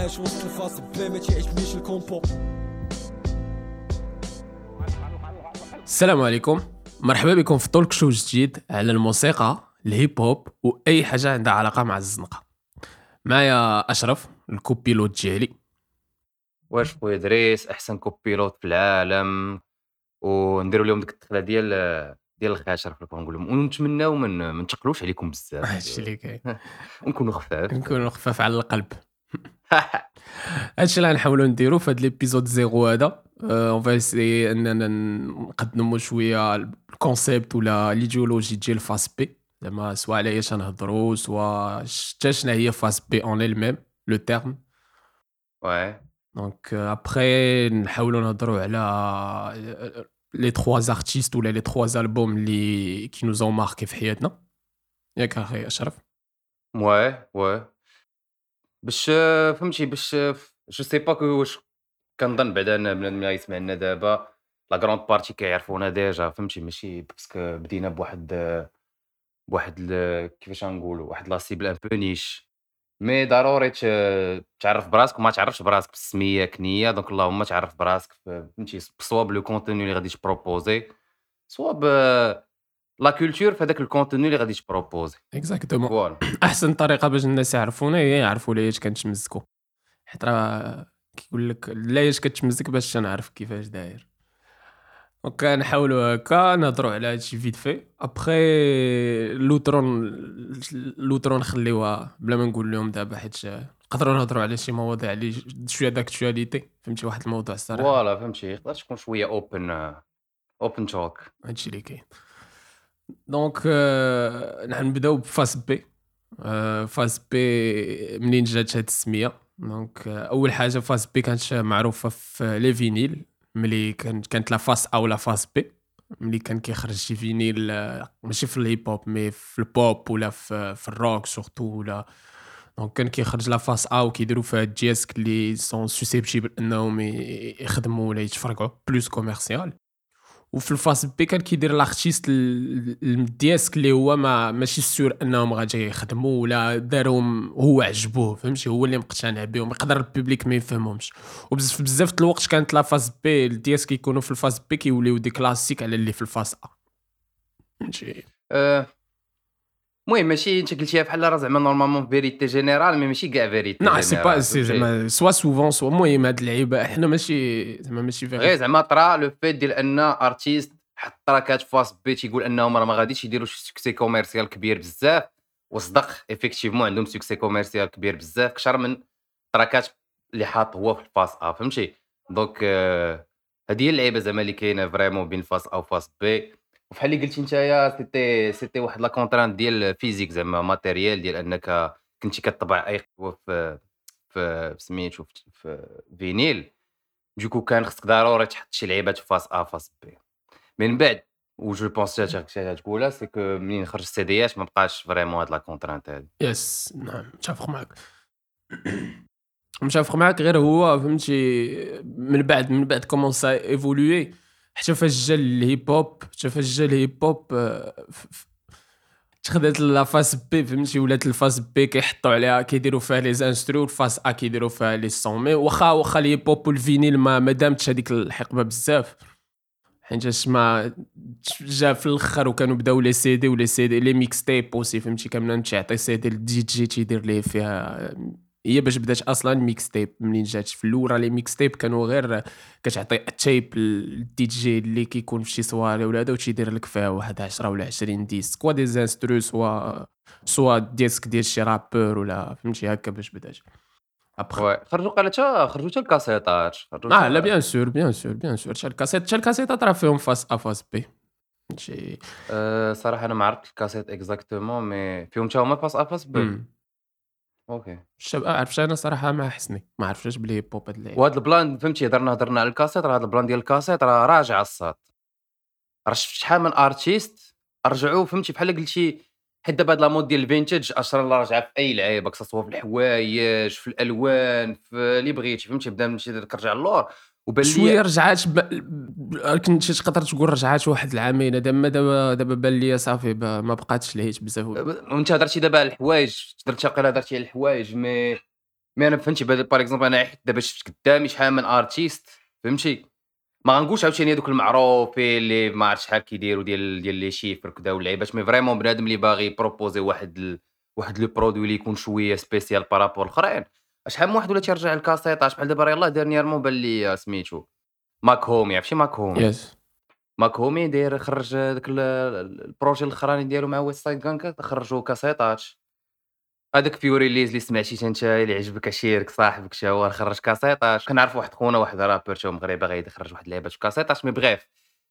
عاش وسط ال face B ما تيعجبنيش ال combo. السلام عليكم. مرحبا بكم في talk show جديد على الموسيقى ال hip hop وأي حاجة عندها علاقة مع الزنقة. معايا أشرف ال copilote ديالي واش خويا دريس أحسن copilote في العالم. ونديروا لهم ديك الدخله ديال ديال الخاشر نقول لهم ونتمناو ما من ما نتقلوش عليكم بزاف. هادشي اللي كاين. ونكونوا خفاف. نكونوا خفاف على القلب. هادشي اللي غنحاولوا نديرو في هاد l'épisode zéro هذا en fait c'est اننا نقدموا شوية ال concept ولا l'idéologie ديال face B زعما سواء على إيش نهضروا سواء حتى شنو هي face B en elle-même le terme واه donc après نحاولوا نهضروا على les trois artistes ولا les trois albums اللي qui nous ont marqués في حياتنا. ياك أخي أشرف؟ واه واه باش فهمتي باش je sais pas واش كنظن بعدا أن بنادم اللي يسمعنا دابا la grande partie كيعرفونا déjà فهمتي ماشي parce que بدينا بواحد بواحد كيفاش غنقولوا واحد la cible un peu niche. mais ضروري تعرف براسك وما تعرفش براسك بالسمية كنية donc اللهم تعرف براسك فهمتي بصواب le contenu اللي غادي ت proposer. صواب la culture في هذاك ال contenu اللي غادي ت proposer exactement أحسن طريقة باش الناس يعرفونا هي يعرفوا ليش كنتمزكو حيت راه كيقول لك لاش كتمزك باش تنعرف كيفاش داير. donc نحاولوا هكا نهضروا على هادشي vite fait après لوترون لوترون نخليوها بلا ما نقول لهم دابا حيت نقدروا نهضروا على شي مواضيع اللي شوية d'actualité فهمتي واحد الموضوع الصراحة. voilà فهمتي. يقدر تكون شوية open open talk هادشي اللي كاين. donc euh, نحن نبداو ب face B. face B منين جات هاد السمية. donc أول حاجة face B كانت معروفة في les vinyles ملي كانت كانت la face A و la face B. ملي كان كيخرج شي vinyle ماشي في ال hip hop mais في البوب ولا في, في ال rock surtout ولا. donc كان كيخرج la face A وكيديروا فيها ال disques اللي sont susceptibles إنهم يخدموا ولا يتفرقوا plus commercial. وفي ال face B كان كيدير l'artiste ال disques اللي هو ما ماشي sûr انهم غادي يخدموا ولا دارهم هو عجبوه فهمتي؟ هو اللي مقتنع بهم يقدر ال public ما يفهمهمش. وبزاف بزاف الوقت كانت la face B ال disques كيكونوا في ال face B كيوليو des classiques على اللي في ال face A. فهمتي؟ أه، المهم ماشي انت قلتيها بحال راه زعما normalement vérité générale mais ماشي كاع vérité non c'est pas c'est زعما soit souvent soit المهم هاد اللعيبة حنا ماشي زعما ماشي vérité. غير زعما طرا le fait ديال أن artiste حط تراكات face B تيقول أنهم راه ما غاديش يديروا شي succès commercial كبير بزاف وصدق effectivement عندهم succès commercial كبير بزاف كثر من تراكات اللي حاط هو في ال face A فهمتي؟ donc هذه هي اللعيبة زعما اللي كاينة vraiment بين face A و face B. وفحال اللي قلتي نتايا c'était c'était واحد la contrainte ديال physique زعما matérielle ديال أنك كنتي كطبع أي قهوة في في سميتو في vinyle. donc كان خصك ضروري تحط شي لعيبات في face A face B من بعد و je pense تقولها c'est que منين خرج السيديات ما بقاش vraiment هاد la contrainte هادي. yes نعم متفق معاك. متفق معاك غير هو فهمتي من بعد من بعد commence à évoluer حتى فاش جا ال hip hop حتى فاش جا ال hip hop تخدات la face B فهمتي؟ ولات ال face B كيحطوا عليها كيديروا فيها les instrus ال face A كيديروا فيها les sons mais واخا واخا ال hip hop وال vinyle ما ما دامتش هذيك الحقبة بزاف. حيت ما جا في الأخر وكانوا بداو les CD و les CD les mixtapes aussi فهمتي؟ كان تيعطي CD لل DJ تيدير ليه فيها هي باش بدات أصلا mixtape منين جات؟ في الأول راه les mixtapes كانوا غير كتعطي ال tape لل DJ اللي كيكون في شي صواري ولا هذا وتيدير لك فيها واحد 10 ولا 20 disques soit des instrus soit سوا disque ديال شي rappeur ولا فهمتي هكا باش بدات. ابخي خرجوا قال حتى خرجوا حتى الكاسيطات. آه لا bien sûr bien sûr bien sûr حتى الكاسيت حتى الكاسيطات راه فيهم face A face B شي أه صراحة أنا ما عرفت الكاسيت exactement mais فيهم حتى هما face A face B OK. الشاب عرفتش أنا صراحة ما حسني ما عرفتش بلي بوب هاد اللعيبه وهذا ال plan فهمتي هضرنا هضرنا على الكاسيت راه هذا ال plan ديال الكاسيت راه راجع الصاد. راه شفت شحال من artistes رجعوا فهمتي بحال قلتي حيت دابا هاد la mode ديال ال vintage اشرا الله راجعه في أي لعيبة سواء في الحوايج في الألوان في اللي بغيتي فهمتي بدا نمشي كرجع اللور وبان لي شوية رجعات ب... كنت تقدر تقول رجعات واحد العامين دابا دابا دابا بان لي صافي ما بقاتش لهيت بزاف. وانت هضرتي دابا على الحوايج تقدر تاقي هضرتي على الحوايج مي مي أنا فهمتي par exemple أنا دابا شفت قدامي شحال من artistes فهمتي؟ ما غنقولش عاوتاني هذوك المعروفين اللي ما عرفت شحال كيديروا ديال ديال les chiffres كدا واللعيبات mais vraiment بنادم اللي باغي proposer واحد ال... واحد le produit اللي يكون شوية spécial par rapport الاخرين شحال من واحد ولا تيرجع الكاسيطاج بحال دابا يلاه dernièrement بان لي سميتو. Mach-Hommy عرفتي Mach-Hommy؟ yes Mach-Hommy داير خرج داك ال- ال projet الأخراني ديالو مع Westside Gunn خرجوا كاسيطات. هذاك فيوري ليز اللي سمعتي انت اللي عجبك عشيرك صاحبك شا هو خرج كاسيطات. كنعرف واحد خونا واحد rappeur تا مغربي غادي يخرج واحد اللعيبه في كاسيطات mais bref.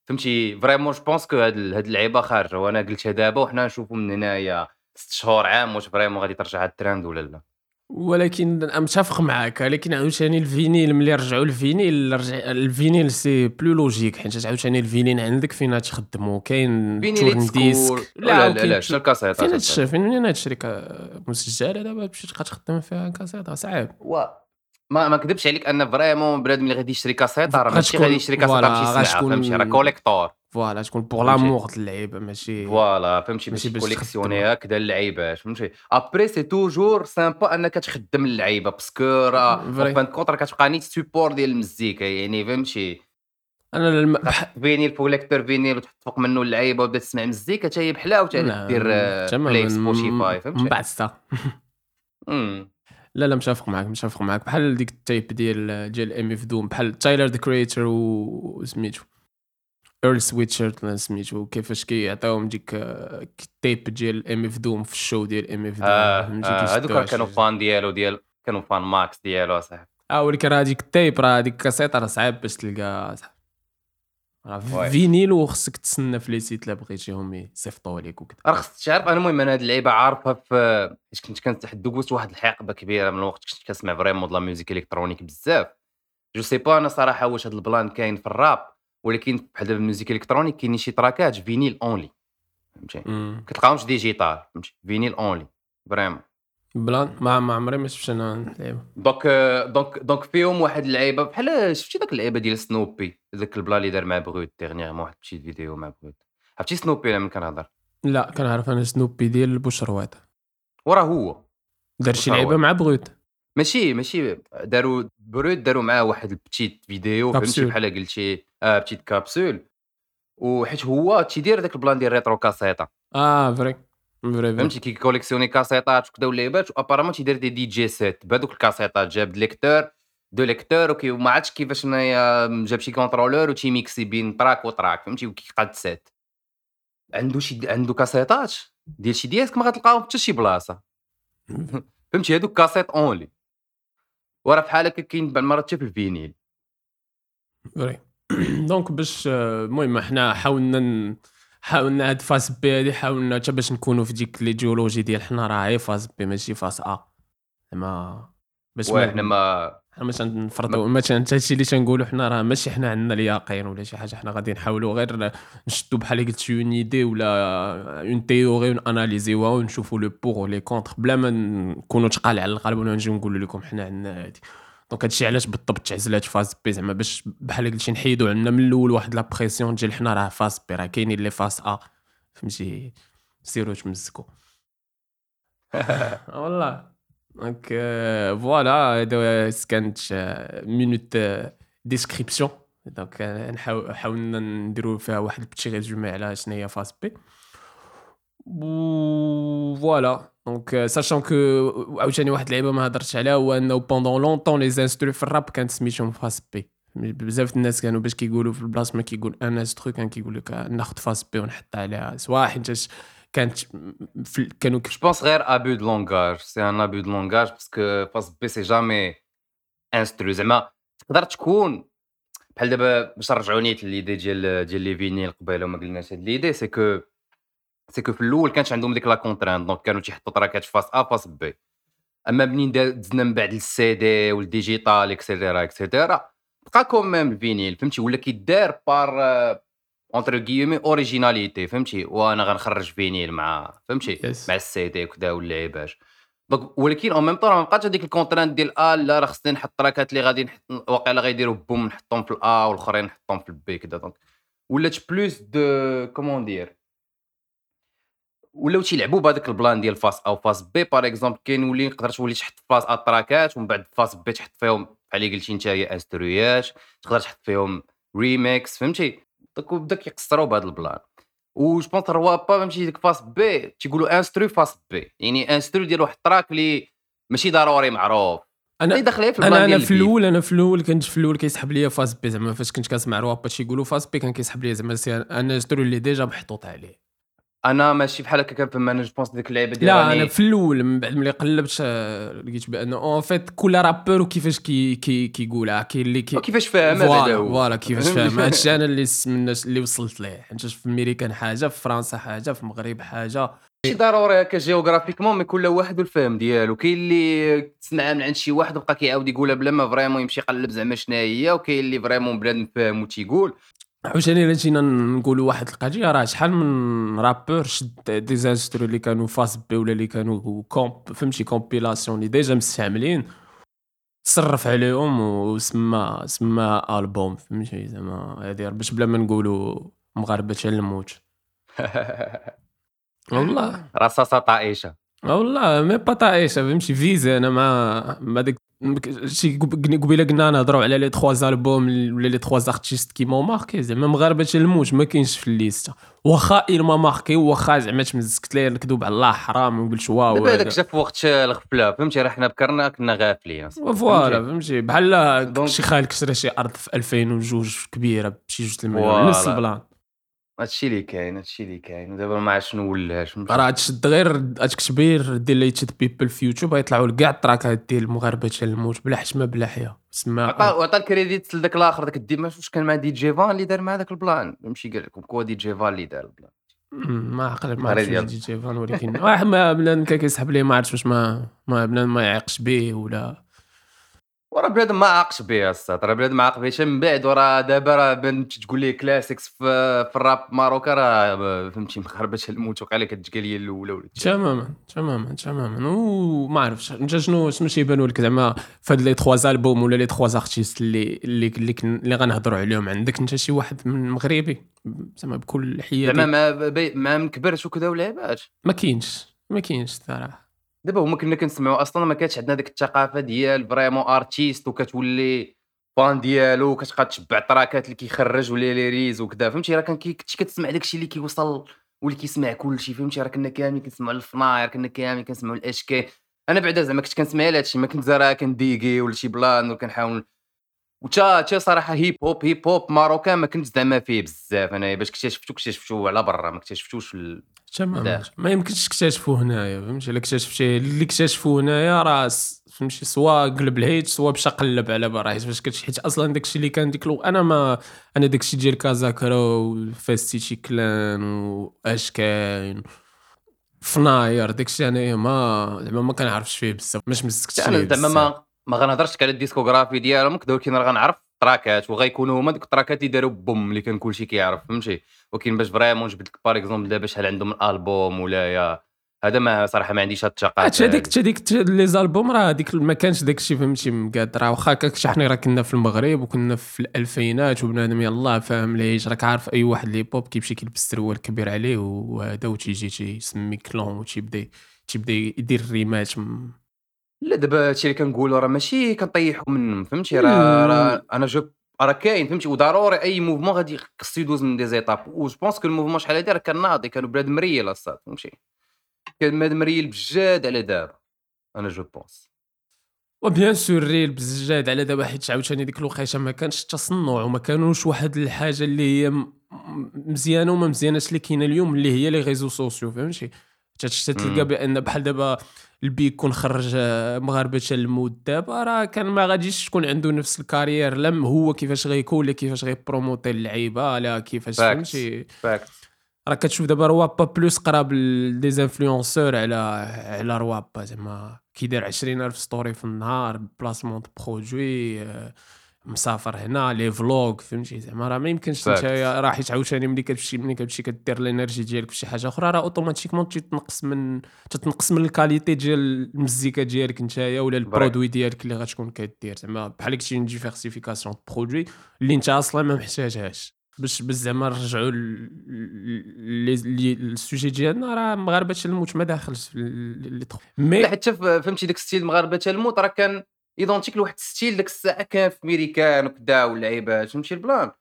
فهمتي؟ vraiment je pense que هاد اللعيبة خارجة. وأنا قلتها دابا وحنا نشوفوا من هنايا ست شهور عام واش vraiment غادي ترجع هاد الترند ولا لا. ولكن أنا متفق معاك ولكن عاوتاني ال vinyle ملي رجعوا ال vinyle رجع ال vinyle c'est plus logique حيت عاوتاني ال vinyle عندك فين تخدمو؟ كاين tourne-disque؟ لا لا لا شنو الكاسيطات فين فين تشري كا- مسجله دابا تمشي تبقى تخدم فيها كاسيطه صعيب. و ما ما كذبش عليك أن vraiment بنادم اللي غادي يشري كاسيطه راه ماشي غادي يشري كاسيطه باش يسمعها غتكون- فهمتي؟ راه collector. voilà تكون pour. l'amour de اللعيبه ماشي voilà فهمتي ماشي باش collectionner. هكذا اللعيبات فهمتي après c'est toujours sympa انك تخدم اللعيبه parce que راه. par contre كتبقى نيت support ديال المزيكا يعني فهمتي أنا الم... vinyle فوق lecteur vinyle وتحط فوق منه اللعيبه وبدا تسمع مزيكا حتى هي بحلا وتا نعم، دير آه،. play Spotify من فهمتي بعد ستا. لا لا متفق معاك متفق معاك بحال ديك ال tape ديال ديال MF DOOM بحال Tyler, The Creator وسميتو Earl Sweatshirt سميتو كيفاش كيعطيوهم ديك آه، ال tape ديال MF DOOM في ال show ديال MF DOOM آه، هذوك راه كانوا fans ديالو ديال كانوا fans ماكس ديالو اصاحبي آه ولكن راه هذيك ال tape راه هذيك الكاسيطه راه صعيب باش تلقى صاحبي. راه. vinyle وخصك تسنى في les sites لا بغيتيهم يصيفطوا عليك وكذا راه خصك تعرف أنا المهم أنا هاد اللعيبه عارفها في حيت كنت كنتحدو قلت واحد الحقبه كبيره من الوقت كنت كنسمع vraiment la musique électronique بزاف je sais pas أنا صراحة واش هاد ال plan كاين في الراب ولكن بحال دابا ال musique électronique كاينين شي تراكات vinyl only فهمتي. كتلقاهمش digital فهمتي؟ vinyl only vraiment. plan ما ما عمري ما شفت أنا اللعيبه donc donc donc فيهم واحد اللعيبة بحال شفتي داك اللعيبة ديال سنوبي داك ال plan اللي دار مع Brut dernièrement واحد petite vidéo مع Brut عرفتي سنوبي أنا من كنهضر؟ لا كنعرف أنا سنوبي ديال البوشروات وراه هو. دار شي بوشروات. لعيبة مع Brut ماشي ماشي داروا Brut داروا معاه واحد ال petite vidéo فهمتي. بحال قلتي آه petite capsule. وحيت هو تيدير داك ال plan ديال rétro كاسيطا. آه vrai vrai فهمتي؟ كي collectionner كاسيطات وكذا واللعيبات و apparemment تيدير des DJ sets. بهذوك الكاسيطات جاب lecteur deux lecteurs وكي ما عرفتش كيفاش جاب شي contrôleur وتيميكسي بين track و track فهمتي؟ وكيقاد set. عنده شي عنده كاسيطات؟ ديال شي disques ما غتلقاهم حتى شي بلاصة. فهمتي؟ هذوك cassette only وراه بحال هكا كاين بعض المرات في ال vinyle. vrai donc باش آه، المهم حنا حاولنا حاولنا هاد face B هادي حاولنا حتى باش نكونوا في ديك l'idéologie ديال حنا راه هي face B ماشي face A. زعما باش حنا ما حنا باش نفرضوا مثلا حتى هادشي اللي تنقولوا حنا راه ماشي حنا عندنا اليقين ولا شي حاجة حنا غادي نحاولوا غير نشدوا بحال قلت une idée ولا une théorie وناناليزيوها ونشوفوا le pour و les contre بلا ما نكونوا تقال على القلب ولا نجيو نقولوا لكم حنا عندنا هادي. donc هادشي علاش بالضبط تعزلات face B زعما باش بحال قلتي نحيدوا عندنا من الأول واحد la pression ديال حنا راه face B راه كاينين les face A فهمتي؟ سيروا تمسكوا والله. donc voilà هذا كانت آه، minute description donc نحاول حاولنا نديروا فيها واحد ال petit résumé على شنو هي face B voilà donc sachant que عاوتاني واحد اللعيبه ما هضرتش عليها هو انه pendant longtemps les instrus في الراب كانت سميتهم face B بزاف الناس كانوا باش كيقولوا في البلاصه ما كيقول un instru كان كيقول لك ناخذ face B ونحط عليها سواء حيت كانت كانوا je pense غير abus de langage c'est un abus de langage parce que face B c'est jamais instru زعما تقدر تكون بحال دابا باش نرجعوا نيت l'idée ديال ديال les vinyles قبيلة وما قلناش هاد l'idée c'est que c'est que في الأول كانش عندهم ديك la contrainte donc كانوا تيحطوا تراكات face A face B أما منين دزنا من بعد لل CD وال digital et cetera et cetera بقى comme même ال vinyle فهمتي؟ ولا كيدار par entre guillemets originalité فهمتي؟ وأنا غنخرج vinyle مع فهمتي؟ Yes. مع السي دي وكذا واللعيبات donc ولكن en même temps ما بقاتش هذيك ال contrainte ديال ا لا راه خصني نحط تراكات اللي غادي نحط واقيلا غيديروا boum نحطهم في ال A والآخرين نحطهم في ال B كذا. donc ولات plus de comment dire ولاو تيلعبوا بهذاك ال plan ديال face A ou face B par exemple كاين ولي تقدر تولي تحط face A تراكات ومن بعد face B تحط فيهم بحال اللي قلتي انت هي انسترويات تقدر تحط فيهم ريميكس فهمتي؟ donc بدا كيقصروا بهذا ال plan. ouais je pense روابا فهمتي ديك face B تيقولوا instru face B يعني instru ديال واحد ال track اللي ماشي ضروري معروف. أنا داخل في أنا أنا في. الأول أنا في الأول كنت في الأول كيسحب ليا face B زعما فاش كنت كنسمع روابا تيقولوا face B كان كيسحب ليا زعما أنا instru اللي ديجا محطوط عليه. أنا ماشي بحال هكا كنفهم أنا je pense ديك اللعيبة ديال لا أنا في الأول من بعد ملي قلبت آه، لقيت بأن en fait كل rappeur وكيفاش كي كي كيقولها كاين اللي كي وكيفاش فاهم هذا voilà هو فوالا كيفاش فاهم. هادشي أنا اللي من الناس اللي وصلت ليه. حيت في الميريكان حاجة في فرنسا حاجة في المغرب حاجة. ماشي ضروري هكا géographiquement mais كل واحد والفهم ديالو. كاين اللي تسمعها من عند شي واحد وبقى كيعاود يقولها بلا ما vraiment يمشي يقلب زعما شنو هي وكاين اللي vraiment بنادم فاهم وتيقول. عاوتاني إلا جينا نقولوا واحد القضية راه شحال من rappeur شد des instrus اللي كانوا face B ولا اللي كانوا comp فهمتي compilation اللي ديجا مستعملين تصرف عليهم وسما سما ألبوم فهمتي زعما هادي باش بلا ما نقولوا مغاربة الموت. والله. رصاصة طائشة. والله mais pas طايشه فهمتي visée أنا ما ما ديك شي قب- قبيلة قلنا نهضروا على les trois albums ولا les trois artistes qui m'ont marqué زعما مغاربه الموت ما كاينش في ال liste واخا il m'a marqué واخا زعما تمزكت ليه نكذب على الله حرام ونقولش waw دابا هذاك هذا. جا في وقت الغفله فهمتي؟ راه حنا بكرنا كنا غافلين. voilà فهمتي؟ بحال شي خالك شرا شي أرض في 2002 كبيرة بشي جوج المليون. نفس البلان. هادشي اللي كاين هادشي اللي كاين. ودابا ما عرفت شنو؟ راه تشد غير تكتبير ديليتد بيبل في يوتيوب غيطلعوا لك كاع التراكات ديال المغاربة الموت بلا حشمه بلا حياة. سما عطا عطا الكريديت لذاك الآخر ذاك الديما واش كان مع دي جي فان اللي دار مع ذاك البلان؟ يمشي قال لكم كوا دي جي فان اللي دار البلان؟ ما عقل ما عرفتش ديال- دي جي فان ولكن واحد ما بنادم كان كيسحب ليه ما عرفتش واش ما ما بنادم ما يعيقش به ولا وراه بنادم ما عاقش به الساط راه بنادم عاق به من بعد وراه دابا راه بان تقول لي classics في, في ال rap marocain راه فهمتي مغربه الموت وقع لك هي الأولى ولا. تماما تماما تماما. وما عرفتش. انت شنو شنو تيبانوا لك زعما في هاد les trois albums ولا les trois artistes اللي اللي اللي, اللي غنهضروا عليهم؟ عندك انت شي واحد من مغربي؟ زعما بكل حياد زعما ما ما من كبرت وكذا ولعبات ما كاينش ما كاينش الصراحه دابا هما كنا كنسمعوا أصلا ما كانتش عندنا ديك الثقافة ديال vraiment artiste وكتولي fan ديالو وكتبقى تشبع التراكات اللي كيخرج ولا les réseaux وكذا فهمتي؟ راه كان كنتي كتسمع داكشي اللي كيوصل واللي كيسمع كلشي. فهمتي؟ راه كنا كاملين كنسمعوا الفناير كنا كاملين كنسمعوا الاشكي أنا بعدا زعما كنت كنسمع على هادشي. ما كنت زعما كنديكي ولا شي plan وكنحاول وتا تا صراحة hip hop hip hop marocain ما كنت زعما فيه بزاف أنا باش اكتشفتو اكتشفتو على برا ما اكتشفتوش ال- داخل. ما يمكنش تكتشفوا هنايا فهمتي الا اكتشفتي اللي اكتشفوا هنايا راه فهمتي soit قلب ال hit soit مشى قلب على برا حيت فاش كتش حيت أصلا داكشي اللي كان ديك الوقت أنا ما أنا داكشي ديال Casa Crew و Fez City Clan و H-Kayne فناير داكشي أنايا ما زعما ما كنعرفش فيه بزاف ما تمزكتش أنا زعما. ما ما غنهضرش على ال discographie ديالهم كذا ولكن راه غنعرف تراكات وغيكونوا هما دوك التراكات اللي داروا boum اللي كان كلشي كيعرف فهمتي ولكن باش فريمون جبت لك باغ اكزومبل دابا شحال عندهم البوم ولا يا هذا ما صراحة ما عنديش هاد الثقافة هذيك. هذيك لي زالبوم راه هذيك ما كانش داك الشيء فهمتي مقاد راه واخا هكاك شي حنا راه كنا في المغرب وكنا في الألفينات وبنادم يلاه فاهم ليش راك عارف أي واحد لي بوب كيمشي كيلبس السروال كبير عليه وهذا وتيجي تيسمي كلون وتيبدأ تيبدأ يدير الريمات م- لا دابا هادشي اللي كنقولوا راه ماشي كنطيحوا منهم فهمتي؟ راه راه أنا جو راه كاين فهمتي؟ وضروري أي موفمون غادي خص يدوز من دي زيتاب. و جو بونس كو الموفمون شحال هادي راه كان ناضي كانوا بلاد مريل أصاط فهمتي؟ كان بلاد مريل بجاد على دابا أنا جو بونس وبيان سور ريل بزجاد على دابا حيت عاوتاني ديك الوقيته ما كانش التصنع وما كانوش واحد الحاجة اللي هي مزيانة وما مزياناش اللي كاينة اليوم اللي هي لي ريزو سوسيو فهمتي؟ حتى تلقى مم. بأن بحال دابا البيك كون خرج آه، مغاربة المود دابا راه كان ما غاديش تكون عنده نفس الكارير لا هو كيفاش غيكون لا كيفاش غيبروموتي اللعيبة لا كيفاش. فهمتي راه كتشوف دابا روابا plus قراب des influenceurs على على روابا زعما كيدير 20000 story في النهار placement de produits آه، مسافر هنا les vlogs فهمتي زعما راه ما يمكنش. انت راه حيت عاوتاني ملي كتمشي ملي كتمشي كدير ال énergie ديالك في شي حاجة أخرى راه automatiquement تتنقص من تتنقص من ال qualité ديال المزيكا ديالك نتايا ولا ال produit ديالك اللي غتكون كدير زعما بحال قلتي diversification produits اللي انت أصلا ما محتاجهاش باش باش زعما نرجعوا ال sujet ديالنا راه مغاربه الموت ما داخلش في les mais شوف فهمتي داك ال style المغاربه الموت راه كان identique لواحد ال style داك الساعة كان في ميريكان وكذا واللعيبات فهمتي ال plan؟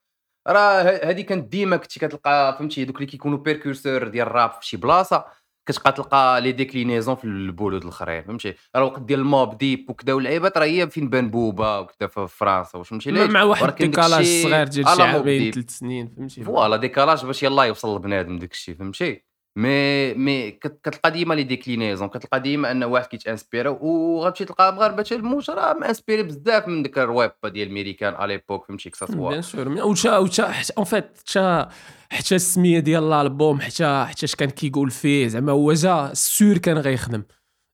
راه ه- هادي كانت ديما كنتي كتلقى فهمتي دوك اللي كيكونوا précurseurs ديال الراب في شي بلاصة كتبقى تلقى les déclinaisons في البلود الأخرين فهمتي؟ راه الوقت ديال ال Mobb Deep وكذا واللعيبات راه هي فين بان Booba وكذا في فرنسا واش فهمتي مع واحد داكشي صغير ديال شي عامين. ثلاث سنين فهمتي؟ voilà décalage باش يلاه يوصل لبنادم داك الشيء فهمتي؟ مي مي كت- كتلقى ديما les déclinaisons كتلقى ديما ان واحد كيت inspira وغتمشي تلقى مغاربة الموت راه م inspiré بزاف من ديك الرويب ديال الميريكان à l'époque فهمتي que ça bien sûr وتا وتا en fait حتى حتى السمية ديال الألبوم حتى حتى اش كان كيقول فيه زعما هو جا sûr كان غيخدم.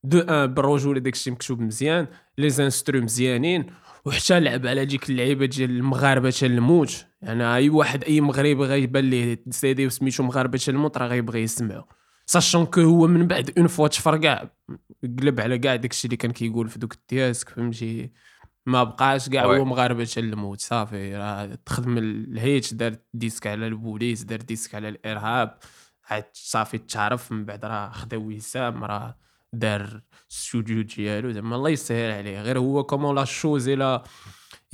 deux ans بالرجوله داك الشيء مكتوب مزيان les instrus مزيانين وحتى لعب على ديك اللعيبة ديال المغاربة تا الموت. يعني أي واحد أي مغربي غيبان ليه سيدي وسميتو مغاربة الموت راه غيبغي يسمعو. sachant que هو من بعد une fois تفرقع قلب على كاع داكشي اللي كان كيقول في دوك الديسك فهمتي؟ ما بقاش كاع. هو مغاربة تا الموت صافي. راه تخدم ال hit دار ديسك على البوليس دار ديسك على الإرهاب. عاد صافي تعرف من بعد راه خدا وسام راه دار الاستوديو ديالو. زعما الله يسهل عليه. غير هو comment la chose إلى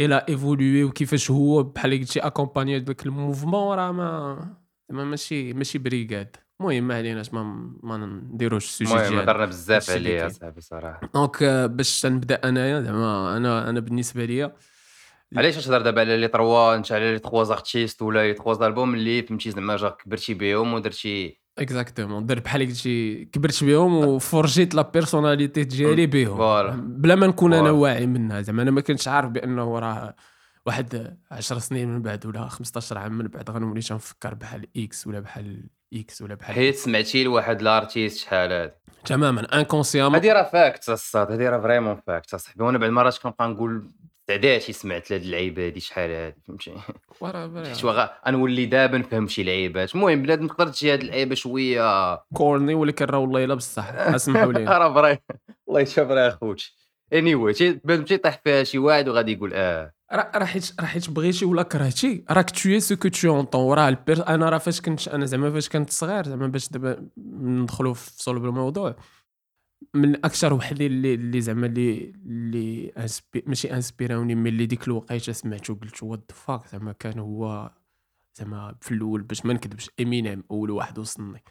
إلى évoluée وكيفاش هو بحال قلتي accompagné داك ال mouvement راه ما زعما ماشي ماشي brigade المهم ما عليناش ما ما نديروش ال sujet المهم ديالنا هضرنا بزاف اللي عليه. صاحبي صراحة donc باش تنبدا انايا زعما أنا أنا بالنسبة ليا علاش تهضر دابا على les trois انت على les trois artistes ولا les trois albums اللي فهمتي زعما جا كبرتي بهم ودرتي exactement دار بحال قلتي كبرت بهم و forgit la personnalité ديالي بهم. بلا ما نكون أنا. واعي منها زعما أنا ما كنتش عارف بانه راه واحد 10 سنين من بعد ولا 15 عام من بعد غنولي تنفكر بحال X ولا بحال X ولا بحال حيت سمعتي لواحد l'artiste شحال هادي تماما inconsciemment هادي راه fucked up هادي راه vraiment fucked اصاحبي وأنا بعض المرات كنبقى نقول تعداتي سمعت لهاد اللعيبة هادي شحال هادي فهمتي؟ حيت واغا غنولي دابا نفهم شي لعيبات. المهم بنادم تقدر تجي هاد اللعيبة شوية. corny ولكن راه والله إلا بصح اسمحوا لي راه vrai الله يشوف راه اخوتي اني واي بنادم تيطيح فيها شي واحد وغادي يقول آه. راه راه حيت راه حيت بغيتي ولا كرهتي راك tout ce que tu entends البير أنا راه فاش كنت أنا زعما فاش كنت صغير زعما باش دابا ندخلوا في صلب الموضوع. من أكثر واحد اللي اللي زعما اللي اللي ماشي inspiraوني mais اللي ديك الوقيتة سمعته قلت the fuck زعما كان هو زعما في الأول باش ما نكذبش إمينيم أول واحد وصلني.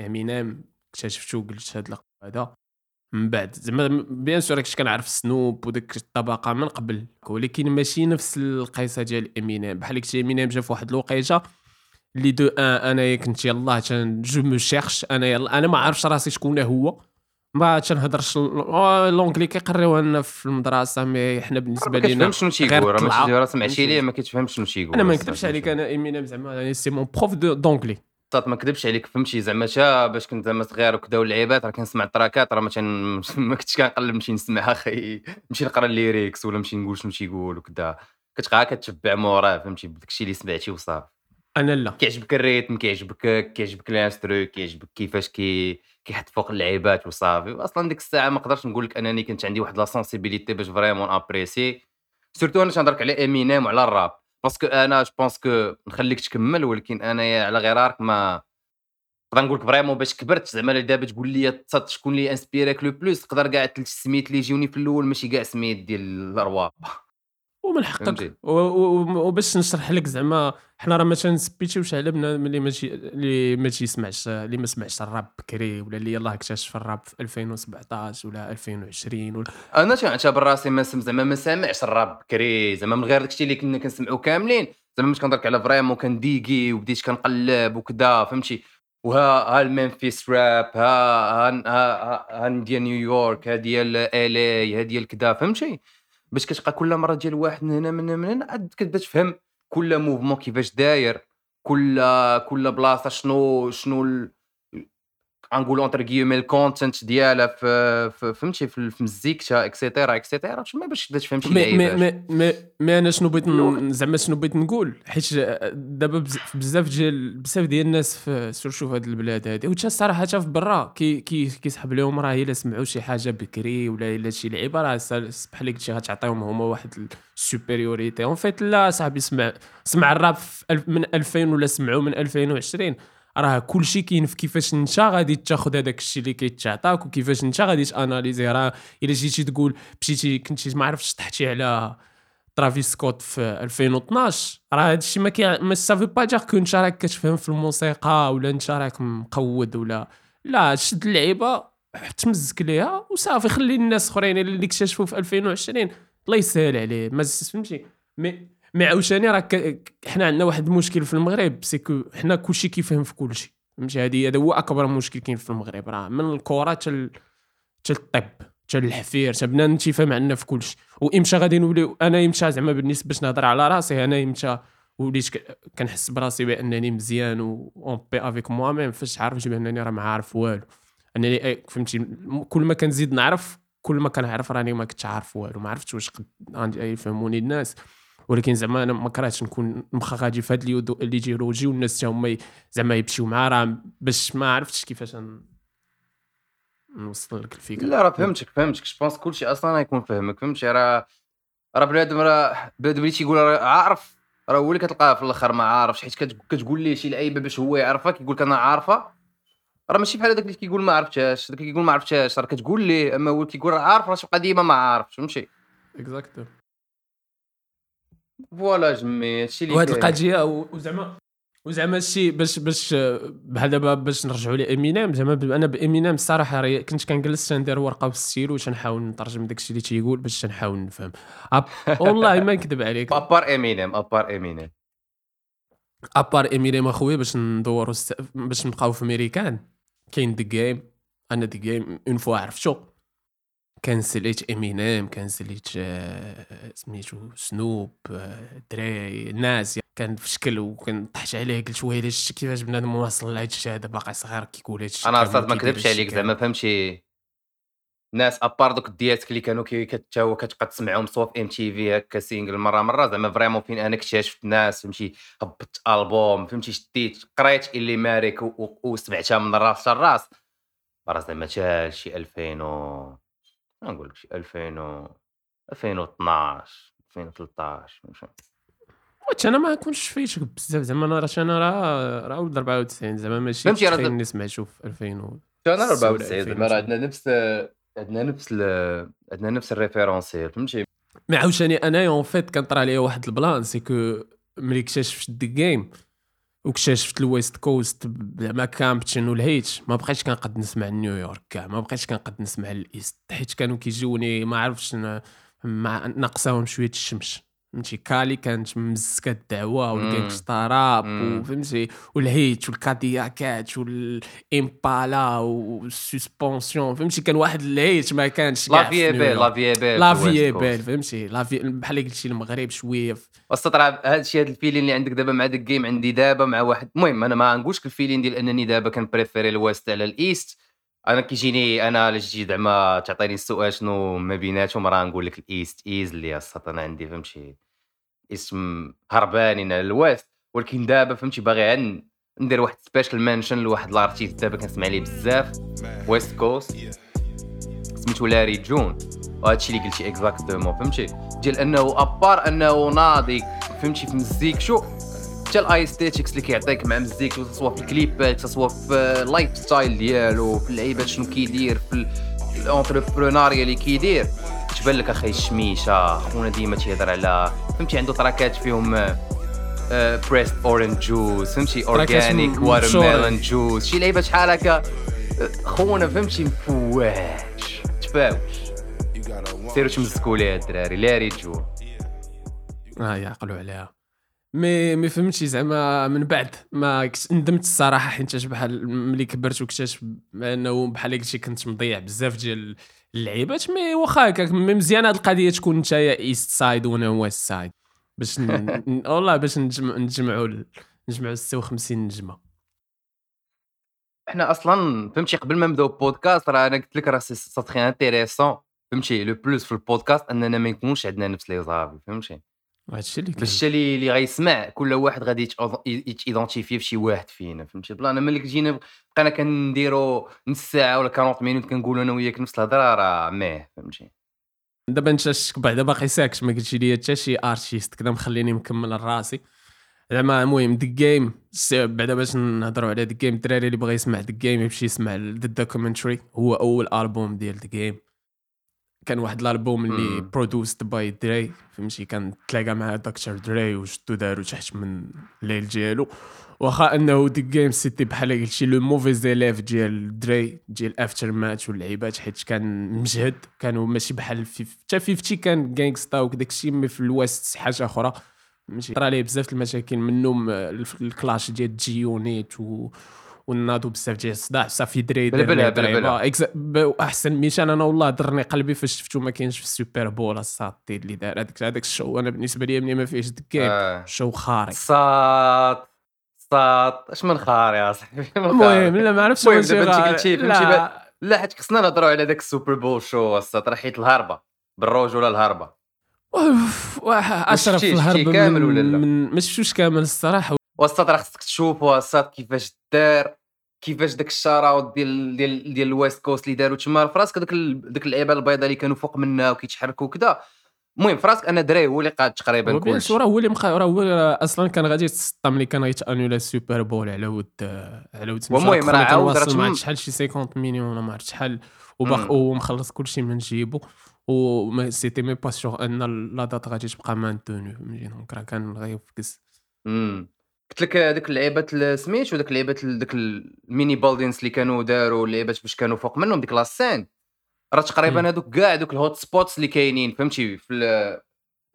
إمينيم اكتشفتو قلت هاد هذا من بعد زعما bien sûr كنت كنعرف سنوب وديك الطبقة من قبل ولكن ماشي نفس القيصة ديال إمينيم. بحال قلتي إمينيم جا في واحد الوقيتة اللي deux ans أنا كنت يلاه je me cherche أنا يلا أنا ما عارفش راسي شكون هو. ما تنهضرش l'anglais كيقريوها لنا في المدرسة mais حنا بالنسبة ما لينا كتفهمش شنو تيقول راه سمعتي؟ ليه ما كتفهمش شنو تيقول أنا ما. نكذبش عليك أنا امينيم زعما c'est mon prof d'anglais صات ما كذبش عليك فهمتي زعما تا باش كنت زعما صغير وكذا واللعيبات راه كنسمع ال tracks ات راه ما تن... ما كنتش كنقلب نمشي نسمعها خي نمشي نقرا ال lyrics ولا نمشي نقول شنو تيقول وكذا كتبقى كتشبع موراه فهمتي بداكشي اللي سمعتي وصافي أنا لا. كيعجبك ال rythme كيعجبك كيعجبك ال instru كيعجبك كيفاش كي كيحط فوق اللعيبات وصافي. أصلا ديك الساعة ما نقدرش نقول لك أنني كنت عندي واحد la sensibilité باش vraiment apprécier surtout أنا تنهضرك على امينيم وعلى الراب. parce que أنا je pense que نخليك تكمل ولكن أنا على غرارك ما نقدر نقول لك vraiment باش كبرت. زعما دابا تقول لي شكون اللي inspiraك le plus تقدر كاع ثلاث سميت اللي يجيوني في الأول ماشي كاع سميت ديال الراب ومن. حقك وباش نشرح لك زعما حنا راه ما تنسبيتيوش على بنادم اللي ماشي اللي ما تيسمعش اللي ما سمعش الراب بكري ولا اللي يلاه اكتشف الراب في 2017 ولا 2020 ولا أنا تنعتبر راسي ما زعما ما سامعش الراب بكري زعما من غير داكشي اللي كنا كنسمعو كاملين زعما مش كنهضرك على vraiment كن digui وبديت كنقلب وكذا فهمتي وها ها المنفيس راب ها ها ها, ها ديال نيويورك ها ديال L.A. ها ديال كذا فهمتي باش كتبقى كل مرة ديال واحد من هنا من هنا من هنا عاد كتبدأ تفهم كل mouvement كيفاش داير كل كل بلاصة شنو شنو. غنقولوا entre guillemets ال content ديالها في فهمتي في مزيكتها et cetera et cetera تما باش تبدا تفهم شي مي مي مي مي, مي أنا شنو بغيت زعما شنو بغيت نقول؟ حيت دابا بز- بزاف ديال بزاف ديال الناس في surtout في هاد البلاد هادي. وتا الصراحه حتى في برا كي كي كيسحب لهم راه إلا سمعوا شي حاجة بكري ولا إلا شي لعيبة راه بحال قلتي غتعطيهم هما واحد ال supériorité en fait لا صاحبي سمع سمع الراب من 2000 ولا سمعوا من 2020 راه كلشي كاين في كيفاش انت غادي تاخذ هذاك الشيء اللي كيتعطاك وكيفاش انت غادي ت analysé. راه الا جيتي تقول مشيتي كنتي ما عرفتش تحتي على ترافيس سكوت في 2012 راه هذا الشيء ما كي ما ça veut pas dire que انت راك كتفهم في الموسيقى ولا انت راك مقود ولا لا شد اللعيبة تمزك ليها وصافي خلي الناس أخرين اللي اكتشفوا في 2020 الله يسهل عليه ما فهمتي مي مي عاوتاني راه حنا عندنا واحد المشكل في المغرب c'est que حنا كلشي كيفهم في كلشي فهمتي؟ هذه هذا هو أكبر مشكل كاين في المغرب راه من الكره حتى حتى الطب حتى الحفير حتى بنان تيفهم عندنا في كلشي. وامتى غادي نولي أنا إمتى زعما بالنسبة باش نهضر على راسي أنا إمتى وليت كنحس براسي بأنني مزيان en paix avec moi-même فاش عارف بانني راه ما عارف والو. أنني فهمتي؟ كل ما كنزيد نعرف كل ما كنعرف راني ما كنتش عارف والو ما عرفتش واش قد يفهموني الناس. ولكن زعما أنا ما كرهتش نكون مخا غادي في هاد اليودو- الإيديولوجي والناس تا هما زعما يمشيو معاه راه باش ما عرفتش كيفاش نوصل لك الفكرة. لا راه فهمتك فهمتك. je pense كلشي أصلا غيكون فهمك. فهمتي؟ راه راه بنادم راه بنادم اللي تيقول راه عارف راه هو اللي كتلقاه في الآخر ما عارفش. حيت كت- كتقول ليه شي لعيبة باش هو يعرفها كيقول لك أنا عارفه راه ماشي بحال هذاك اللي كيقول ما عرفتهاش. داك اللي كيقول ما عرفتهاش. راه كتقول ليه. أما هو كيقول راه عارف راه تبقى ديما ما عارفش. فهمتي؟ exact voilà جمي هادشي اللي وهاد. القضية وزعما وزعما الشيء باش باش بحال دابا باش نرجعوا لامينيم زعما ب- أنا بامينيم الصراحه كنت كنجلس تندير ورقة والستيلو وتنحاول نترجم داك الشيء اللي تيقول باش تنحاول نفهم. والله ما نكذب عليك. ابار امينيم ابار امينيم à part Eminem اخويا باش ندوروا الس... باش نبقاو في أمريكان. كاين The Game أنا The Game une fois عرفتو. كنسليت إمينيم كنسليت آه، سميتو Snoop آه، دراري Nas كان في شكل وكنطحت عليه قلت ويلي كيفاش بنادم واصل لهاد الشيء هذا؟ باقي صغير كيقول هاد الشيء أنا كامل صاد ما كذبش عليك زعما فهمتي؟ Nas à part دوك الديات اللي كانوا كي كتا هو كتبقى تسمعهم سوا في MTV هكا single مرة مرة زعما vraiment فين أنا اكتشفت Nas فهمتي؟ هبطت ألبوم فهمتي؟ شديت قريت Illmatic و- و- وسمعتها من راس لراس. راه زعما تا شي 2000 و نقول لك شي 2000 و 2012 2013 ماشي. وات أنا ما كنتش فايتك بزاف زعما أنا راه أنا راه راه ولد 94 زعما ماشي فهمتي، اني سمعتو في 2000 و- أنا السورة 94 زعما راه عندنا نفس عندنا نفس ال- عندنا نفس ال référentiel فهمتي mais عاوتاني أنا en fait كان طرا ليا واحد البلان c'est que ملي اكتشفت The Game واكتشفت ال West Coast زعما Compton و ال heat ما بقيتش كنقد نسمع نيويورك كاع ما بقيتش كنقد نسمع ال East. حيت كانوا كيجوني ما عرفتش مع شوية الشمس. فهمتي Cali كانت مزكه الدعوة و ال gangster rap مم. وفهمتي والهيت والكادياكات والإمبالا والسسبونسيون فهمتي كان واحد ال heat ما كانش لا في بيل لا. في بيل لا في كوست. فهمتي لا في بحال قلتي المغرب شوية وسط راه هذا الشيء هذا ال feeling اللي عندك دابا مع داك ال Game عندي دابا مع واحد المهم أنا ما نقولش ال feeling ديال أنني دابا كنبريفيري ال West على ال East أنا كيجيني أنا الا جيتي زعما تعطيني السؤال شنو ما بيناتهم راه نقول لك ال East easily السط أنا عندي فهمتي؟ اسم هربانين على ال West ولكن دابا فهمتي باغي ندير واحد special mention لواحد ال artiste دابا كنسمع ليه بزاف West Coast سميتو Larry June وهذا الشيء اللي قلتي exactement فهمتي؟ ديال أنه à part أنه ناضي فهمتي؟ في مزيك شو حتى ال aesthetics اللي كيعطيك مع مزيكتو سواء في الكليبات سواء في ال lifestyle ديالو في اللعيبات شنو كيدير في ال entrepreneuriat اللي كيدير. تبان لك أخي الشميشة خونا ديما تيهضر على فهمتي عنده تراكات فيهم pressed orange juice فهمتي organic water. melon juice شي لعيبة شحال هكا. آه، خونا فهمتي مفواش. تفاوش. سيروا تمسكوا ليها الدراري Larry June آه يعقلوا عليها. مي مي فهمتي زعما من بعد ما ندمت الصراحة حيت بحال ملي كبرت واكتشف انه بحال قلتي كنت مضيع بزاف ديال اللعيبات mais واخا هكاك مزيان هاد القضية تكون نتايا East Side وأنا West Side باش والله باش نجمع نجمعوا نجمعوا 56 نجمة. حنا أصلا فهمتي قبل ما نبدأو البودكاست راه أنا قلت لك راه c'est intéressant فهمتي le plus في البودكاست أننا ما يكونش عندنا نفس les avis فهمتي؟ هادشي اللي كاين. باش اللي اللي غيسمع كل واحد غادي يتيدونتيفي فشي واحد فينا فهمتي؟ بلا أنا ملي جينا بقينا كنديرو نص ساعة ولا 40 minutes كنقولوا أنا وياك نفس الهضرة راه ميه فهمتي؟ دابا أنت شك بعدا باقي ساكت ما قلتش لي حتى شي artiste كذا مخليني مكمل راسي. زعما المهم The Game بعدا باش نهضروا على The Game الدراري اللي بغى يسمع The Game يمشي يسمع The Documentary هو أول ألبوم ديال The Game كان واحد الألبوم اللي. produced by Dre فهمتي؟ كان تلاقى مع Dr. Dre وشتو دارو تحت من الليل ديالو. واخا أنه The Game c'était بحال قلتي le mauvais élève ديال Dre ديال Aftermath واللعيبات حيت كان مجهد كانوا ماشي بحال في حتى Fifty كان gangsta وداك الشيء mais في ال West حاجة أخرى. ماشي طرا ليه بزاف المشاكل منهم ال clash ديال G-Unit و وناضوا بزاف ديال الصداع صافي Dre بلا بلا بلا. بلا. احسن ميشان أنا والله ضرني قلبي فاش شفتو ما كاينش في ال Super Bowl. الساطي اللي دار هذاك هذاك ال show. أنا بالنسبة لي ملي ما فيهش جيم آه. show خارق. صاط صاط. اش من خار يا صاحبي. المهم لا ما عرفتش واش لا. لا حيت خصنا نهضروا على داك ال Super Bowl show الساط راه حيت الهربة. بالرجوله الهربة؟ أشرف الهرب كامل ولا لا؟ ما شفتوش كامل الصراحة. والساط راه خصك تشوفوا الساط كيفاش دار كيفاش داك الشاراوت ديال ديال ديال ال West Coast اللي داروا تما في راسك داك ال- داك اللعيبه البيضاء اللي كانوا فوق منا وكيتحركوا وكذا المهم في راسك أنا Dre هو اللي قاد تقريبا كلشي. راه هو اللي مخا راه هو أصلا كان غادي يتسطى ملي كان غيتانولا ال Super Bowl على ود على ود والمهم راه عاود راه ما شحال شي 50 مليون ولا ما عرفت شحال. وباق ومخلص كلشي من جيبو. و سيتي مي با سيغ أن لا دات غادي تبقى مانتوني فهمتي دونك راه كان غيفكس. امم قلت لك هذيك اللعيبات سميت وداك اللعيبات داك الميني بالدينز اللي كانوا داروا اللعيبات باش كانوا فوق منهم ديك لاسين راه. تقريبا هذوك كاع دوك الهوت سبوتس اللي كاينين فهمتي في ال-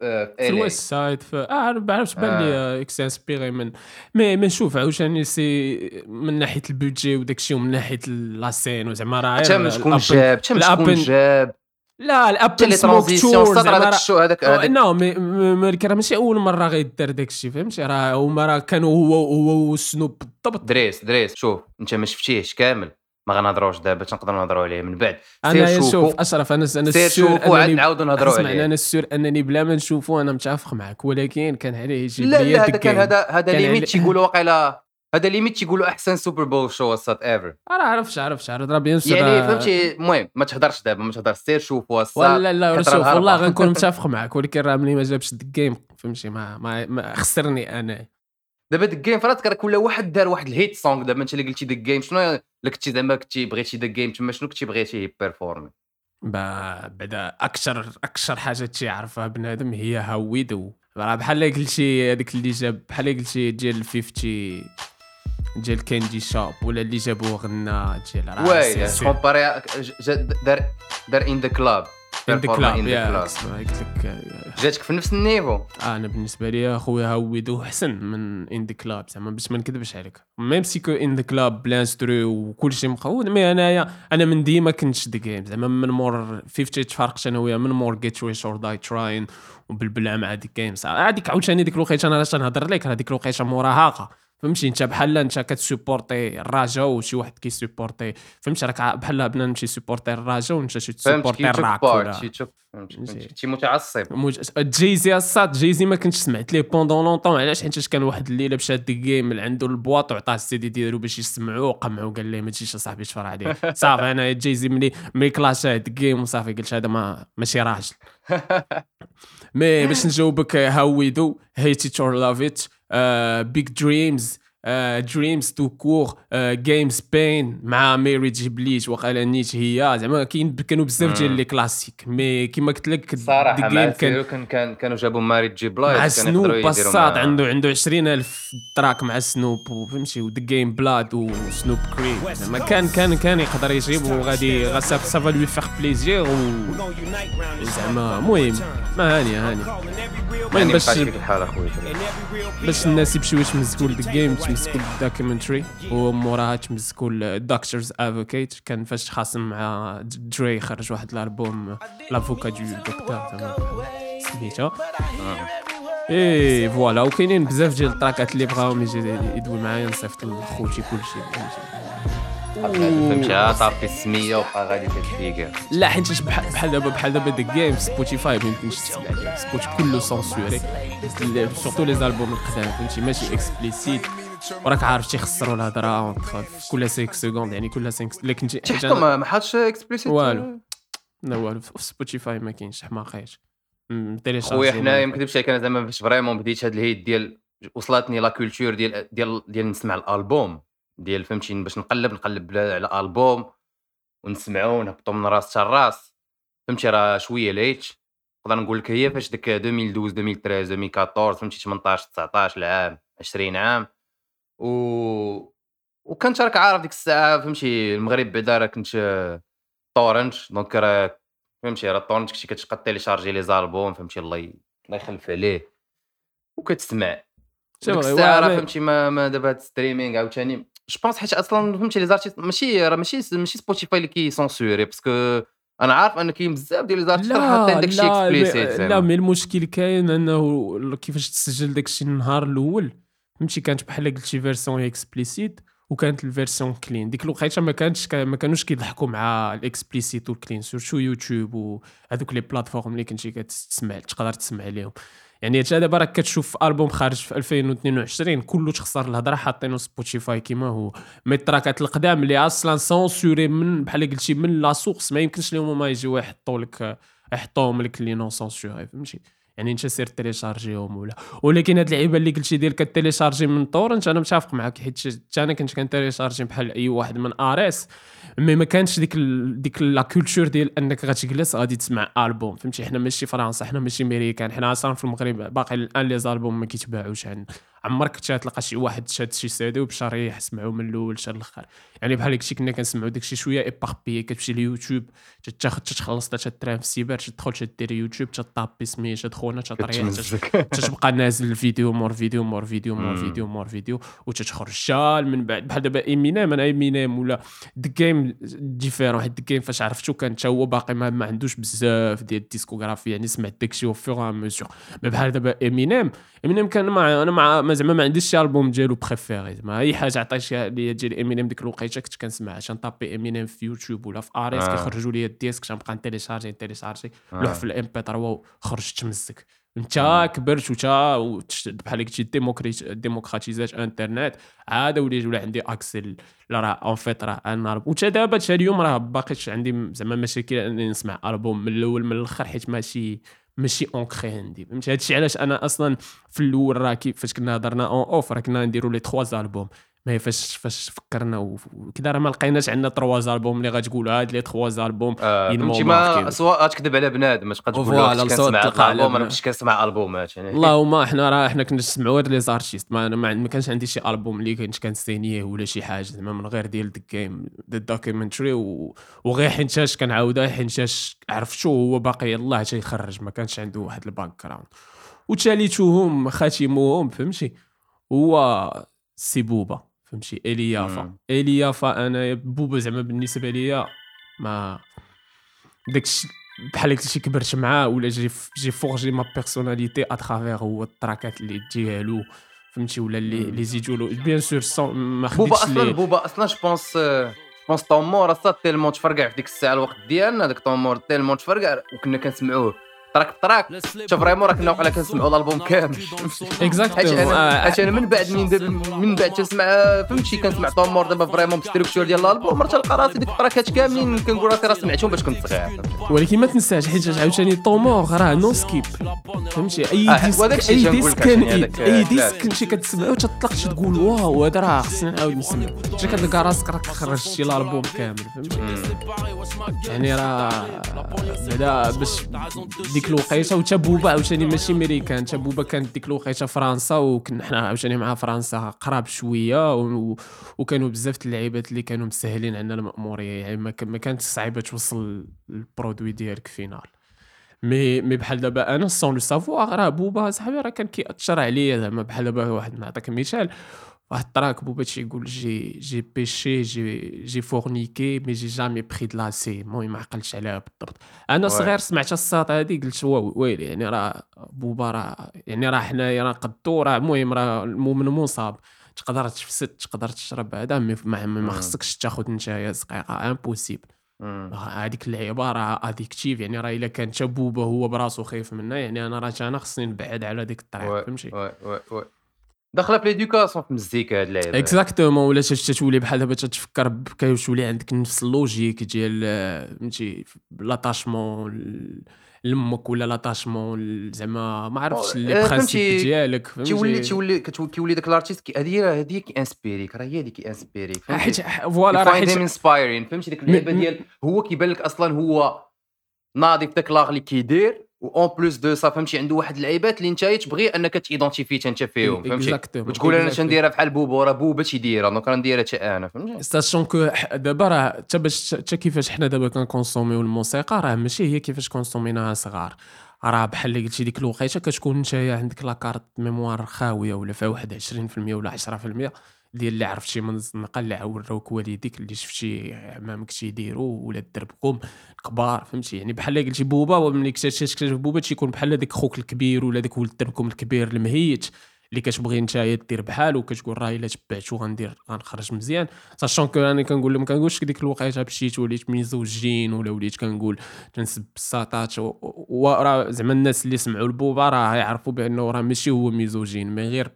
آه، في. الويست سايد في آه ما عرفتش بان لي آه. إكس انسبيري من مي ما نشوف عاوتاني سي من ناحية البودجي وداك الشيء ومن ناحية لاسين وزعما راه حتى شكون جاب حتى من شكون جاب لا الأبل سموك تور صدر هذاك الشو هذاك نو مي راه ماشي أول مرة غيدار داك الشيء فهمتي؟ راه هما راه كانوا هو هو وسنوب بالضبط. دريس دريس شوف أنت ما شفتيهش كامل. ما غنهضروش دابا تنقدروا نهضروا عليه من بعد. أنا شوف أشرف أنا أنا سير شوفوا عاد نعاودوا نهضروا عليه. أنا السور أنني بلا ما نشوفو أنا متفق معك ولكن كان عليه يجيب لا لا هذا كان. هذا هذا ليميت تيقولوا واقيلا هذا ليميت تيقولوا أحسن سوبر بول شو السات ايفر راه عرفتش عرفتش عرفت راه بيان يعني راه- فهمتي؟ المهم ما تهضرش دابا ما تهضرش سير السات ولا لا كثر شوف. والله غنكون متفق معك. ولكن راه ملي ما جابش ديك جيم فهمتي؟ ما, ما, ما خسرني أنا. دابا ديك جيم فراتك راه كل واحد دار واحد الهيت سونغ دابا انت اللي قلتي ديك جيم شنو كنتي زعما كنتي بغيتي ديك جيم تما شنو كنتي بغيتي بيرفورمي با- بعدا أكثر أكثر حاجة تيعرفها بنادم هي هاو وي دو راه بحال قلتي هذيك اللي جاب بحال قلتي ديال 50 ديال كاندي شوب ولا اللي جابوه غنى ديال راه سي- كومباري دار دار ان ذا كلاب in the club يا قلت لك آه، جاتك في نفس النيفو. أنا بالنسبة لي أخويا هاويدو احسن من ان ذا كلاب زعما باش ما نكذبش عليك. ميم سي كو ان ذا كلاب بلانسترو وكل شيء مقود مي انايا أنا من ديما كنت ذا جيم زعما من مور 50 تفرقت أنا وياه من مور جيت ريش اور داي تراين وبالبلع مع ديك جيمز هذيك عاوتاني ديك الوقيتة أنا علاش نهضر لك راه ديك الوقيته مراهقه فهمتي؟ انت بحال انت كتسوبورتي الرجا وشي واحد كيسوبورتي. فهمتي؟ راك بحال بنا نمشي سوبورتي الرجا وانت شي توك الراك ولا. كنتي متعصب. موج... جيزي الصاد جيزي ما كنتش سمعت ليه بوندون لونطون علاش؟ حيت كان واحد الليلة مشى ديك جيم من عنده البواط وعطاه السي دي ديالو باش يسمعوه وقمعو قال ليه ما تجيش اصاحبي تفرع عليه. صافي أنا جيزي ملي ملي كلاشا ديك جيم وصافي قلت هذا ما ماشي راجل. مي باش نجاوبك هاو وي دو هيتي تور لاف ات بيج دريمز دريمز تو كور جيمز بين مع ميري جيبليت وقال نيت هي زعما كاين كانوا بزاف ديال. لي كلاسيك مي كيما قلت لك صراحة مع كان كان كان كانوا جابوا ماري جيب لايف مع سنوب بساط عنده عنده 20000 تراك مع سنوب وفهمتي ودي جيم بلاد وسنوب كريم زعما كان كان كان يقدر يجيب وغادي غا سافا لوي فيغ بليزير و زعما المهم ما هاني هاني. المهم باش باش الناس يمشيو يتمسكوا ل The Game يتمسكوا ل The Documentary وموراها تمسكوا ل Doctor's Advocate كان فاش خاصم مع Dre خرج واحد الألبوم l'avocat du docteur سميتها et voilà. وكاينين بزاف ديال التراكات اللي بغاهم يجي يدوي معايا نصيفط لخوتي كلشي. فهمتها صافي السمية وبقى غادي كتفيكر لا حيت بحال دابا بحال دابا The Game Spotify ما يمكنش تسمع كله censuré surtout les albums القدام فهمتي؟ ماشي explicite وراك عارف تيخسروا الهضرة كل 5 secondes يعني كل 5 الا كنتي حتى ما حطش explicite والو. لا والو في Spotify ما كاينش حماقيش خويا حنايا ما نكذبش عليك أنا زعما فاش vraiment بديت هاد الهيد ديال وصلتني la culture ديال ديال ديال نسمع الألبوم. ديال فهمتي باش نقلب نقلب على ألبوم ونسمعو ونهبطو من راس حتى الراس فهمتي راه شوية late. نقدر نقول لك هي فاش ديك 2012 2013 2014 فهمتي 18 19 العام 20 عام. و وكنت راك عارف ديك الساعة فهمتي المغرب بعدا راه كنت torrent donc راه فهمتي راه torrent كنتي كتبقى télécharger les albums فهمتي الله الله يخلف عليه. وكتسمع. ديك الساعة راه فهمتي ما, ما دابا هاد streaming عاوتاني je pense حيت أصلا فهمتي les artistes ماشي راه ماشي ماشي Spotify اللي كي censurer parce que أنا عارف أن كاين بزاف ديال les artistes حاطين داكشي explicite لا mais المشكل كاين أنه كيفاش تسجل داكشي النهار الأول فهمتي؟ كانت بحال قلتي version explicite وكانت ال version clean ديك الوقيتة ما كانتش ما كانوش كيضحكوا مع ال explicite و ال clean surtout YouTube وهذوك les plateformes اللي كنتي كتسمع تقدر تسمع عليهم يعني انت دابا راك كتشوف ألبوم خارج في 2022 كله تخسر الهضرة حاطينه Spotify كيما هو. mais التراكات القدام اللي أصلا censuré من بحال قلتي من la source ما يمكنش لهم ما يجيو يحطوا لك يحطوهم لك les non censurés فهمتي؟ يعني انت سير télécharger هم ولا. ولكن هاد اللعيبة اللي قلتي ديال ك télécharger من torrent أنا متفق معاك حيت أنا كنت كن télécharger بحال أي واحد من Ares mais ما كانش ديك ال... ديك la culture ديال أنك غتجلس غادي تسمع ألبوم فهمتي؟ حنا ماشي فرنسا حنا ماشي أمريكان حنا أصلا في المغرب باقي الآن les albums ما كيتباعوش عندنا. عمرك تلقى شي واحد شاد شي سيدي وبشريح سمعوا من الأول حتى الآخر. يعني بحال هادشي كنا كنسمعوا داكشي شوية ايباربي كتمشي ليوتيوب تاخذ تخلص تتران في السيبر تدخل تدير يوتيوب تطابي سميتو خونا تطريح تتبقى نازل الفيديو مور فيديو مور فيديو مور فيديو مور فيديو وتتخرج شال من بعد. بحال دابا ايمينام أنا ايمينام ولا ذا جيم ديفيرون حيت ذا جيم فاش عرفتو كان حتى هو باقي ما, ما عندوش بزاف ديال الديسكوغرافي يعني سمعت داكشي أو فيغ ميزور بحال دابا ايمينام ايمينام كان مع أنا مع زعما ما عنديش شي ألبوم ديالو préféré زعما أي حاجة عطيتيها ليا ديال امينيم ديك الوقيتة كنت كنسمع تن taper امينيم في يوتيوب ولا في Ares آه. كيخرجوا لي ال disques تنبقى ن télécharger ن télécharger. آه. لوح في ال MP3 خرج تمزك. انت كبرت وتا بحال قلتي ديموكراتيزات انترنت. عاد وليت ولا عندي accès لا راه en fait راه أنا وتا دابا حتى اليوم راه باقيش عندي زعما مشاكل إني نسمع ألبوم من الأول من الأخر حيت ماشي ماشي ancré عندي فهمتي؟ هادشي علاش أنا أصلا في الأول راه كيفاش كنا هضرنا en off راه كنا نديرو les trois albums mais فاش فاش فكرنا وكذا. راه ما لقيناش عندنا trois albums اللي غتقول هاد les trois albums آه فهمتي؟ ما سواء تكذب على بنادم ما تبقى تقول له كنسمع ألبوم أنا مش كنسمع البومات يعني اللهم حنا راه حنا كنا نسمعوا هاد les artistes ما, ما, ما كانش عندي شي ألبوم اللي كنت كنستينيه ولا شي حاجة زعما من غير ديال The Game The Documentary وغير حيتاش كنعاودها. حيتاش عرفتو هو باقي يلاه تيخرج ما كانش عنده واحد ال background وتاليتوهم خاتموهم فهمتي؟ هو c'est بوبا. فهمتي؟ اليافا اليافا أنا بوبا زعما بالنسبة ليا ما داكشي بحال قلتي كبرت معاه ولا j'ai j'ai forgé ma personnalité à travers هو التراكات اللي ديالو فهمتي؟ ولا اللي les idoles bien sûr ما خديتش بوبا أصلا بوبا أصلا je pense pense Temps mort أصلا tellement تفرقع في ديك الساعة الوقت ديالنا داك Temps mort tellement تفرقع وكنا كنسمعوه. track ب track شوف vraiment راه كنا وقيلا كنسمعوا الألبوم كامل. exactement حيت أنا من بعد من من بعد تسمع فهمتي كنسمع Temps mort دابا vraiment ب structure ديال الألبوم. راه تلقى راسي ديك التراكات كاملين كنقول راسي راه سمعتهم باش كنت صغير. ولكن ما تنساش حيت عاوتاني Temps mort راه no skip فهمتي؟ أي disque أي disque كان أي disque كنتي كتسمعو تطلق تقول واو هذا راه خصني نعاود نسمع جا كتلقى راسك راك خرجتي الألبوم كامل فهمتي؟ يعني راه بعدا باش ديك الوقيته وتا بوبا عاوتاني ماشي ميريكان تا بوبا كانت ديك الوقيته فرنسا وكنا حنا عاوتاني مع فرنسا قراب شوية و... وكانوا بزاف اللعيبات اللي كانوا مسهلين عندنا المأمورية. يعني ما, ما كانت صعيبة توصل ال produit ديالك final. مي مي بحال دابا أنا sans le savoir راه بوبا صاحبي راه كان كيأثر عليا. زعما بحال دابا واحد نعطيك مثال. واحد التراك بوبا يقول j'ai j'ai péché j'ai j'ai forniqué mais j'ai jamais pris de la C المهم ما عقلتش عليها بالضبط أنا صغير سمعت الساط هادي قلت ويلي يعني راه بوبا راه يعني راه حنايا راه قدو راه المهم راه المؤمن مصاب تقدر تفسد تقدر تشرب هذا mais ما, ما. خصكش تاخذ نتايا سقيقه impossible. هذيك اللعيبه راه addictif يعني راه الا كان تا بوبا هو براسو خايف منها يعني أنا راه أنا خصني نبعد على ديك الطريق فهمتي داخله في l'éducation في المزيكا هاد اللعيبة. exactement ولا تولي بحال دابا تتفكر ب- كيولي عندك نفس ال logique ديال فهمتي l'attachement لامك ولا l'attachement زعما ما عرفتش آه، les principes ديالك تيولي فهمتي. تيولي كتو- كيولي داك ال artiste هذه هي هذه هي كي inspire ك راه هي اللي كي inspire ك حيت voilà راه حيت انسبايرين فهمتي؟ ديك اللعيبة ديال هو كيبان لك أصلا هو ناضي في داك l'art اللي كيدير en plus de ça فهمتي عنده واحد اللعيبات اللي انت تبغي انك ت identifier انت فيهم فهمتي؟ وتقول أنا. تنديرها بحال بوبا راه بوبا تيديرها donc راه نديرها حتى أنا فهمتي؟ sachant que دابا راه حتى باش حتى كيفاش حنا دابا كن consommer و الموسيقى راه ماشي هي كيفاش consommé ناها صغار. راه بحال اللي قلتي ديك الوقيته كتكون نتايا عندك la carte mémoire خاوية ولا فيها واحد 20% ولا 10% ديال اللي عرفتي من الزنقه اللي عوروك والديك اللي شفتي عمامك تيديروا ولا دربكم كبار فهمتي؟ يعني بحال قلتي بوبا ملي اكتشف بوبا تيكون بحال ديك خوك الكبير ولا ديك ولد دربكم الكبير المهيت اللي كتبغي نتايا دير بحالو وكتقول راه إلا تبعتو غندير غنخرج مزيان. sachant que أنا كنقول لهم كنقولش ديك الوقيتة مشيت وليت misogyne ولا وليت كنقول تنسب الساطات وراه زعما الناس اللي سمعوا البوبا راه يعرفوا بأنه راه ماشي هو misogyne mais غير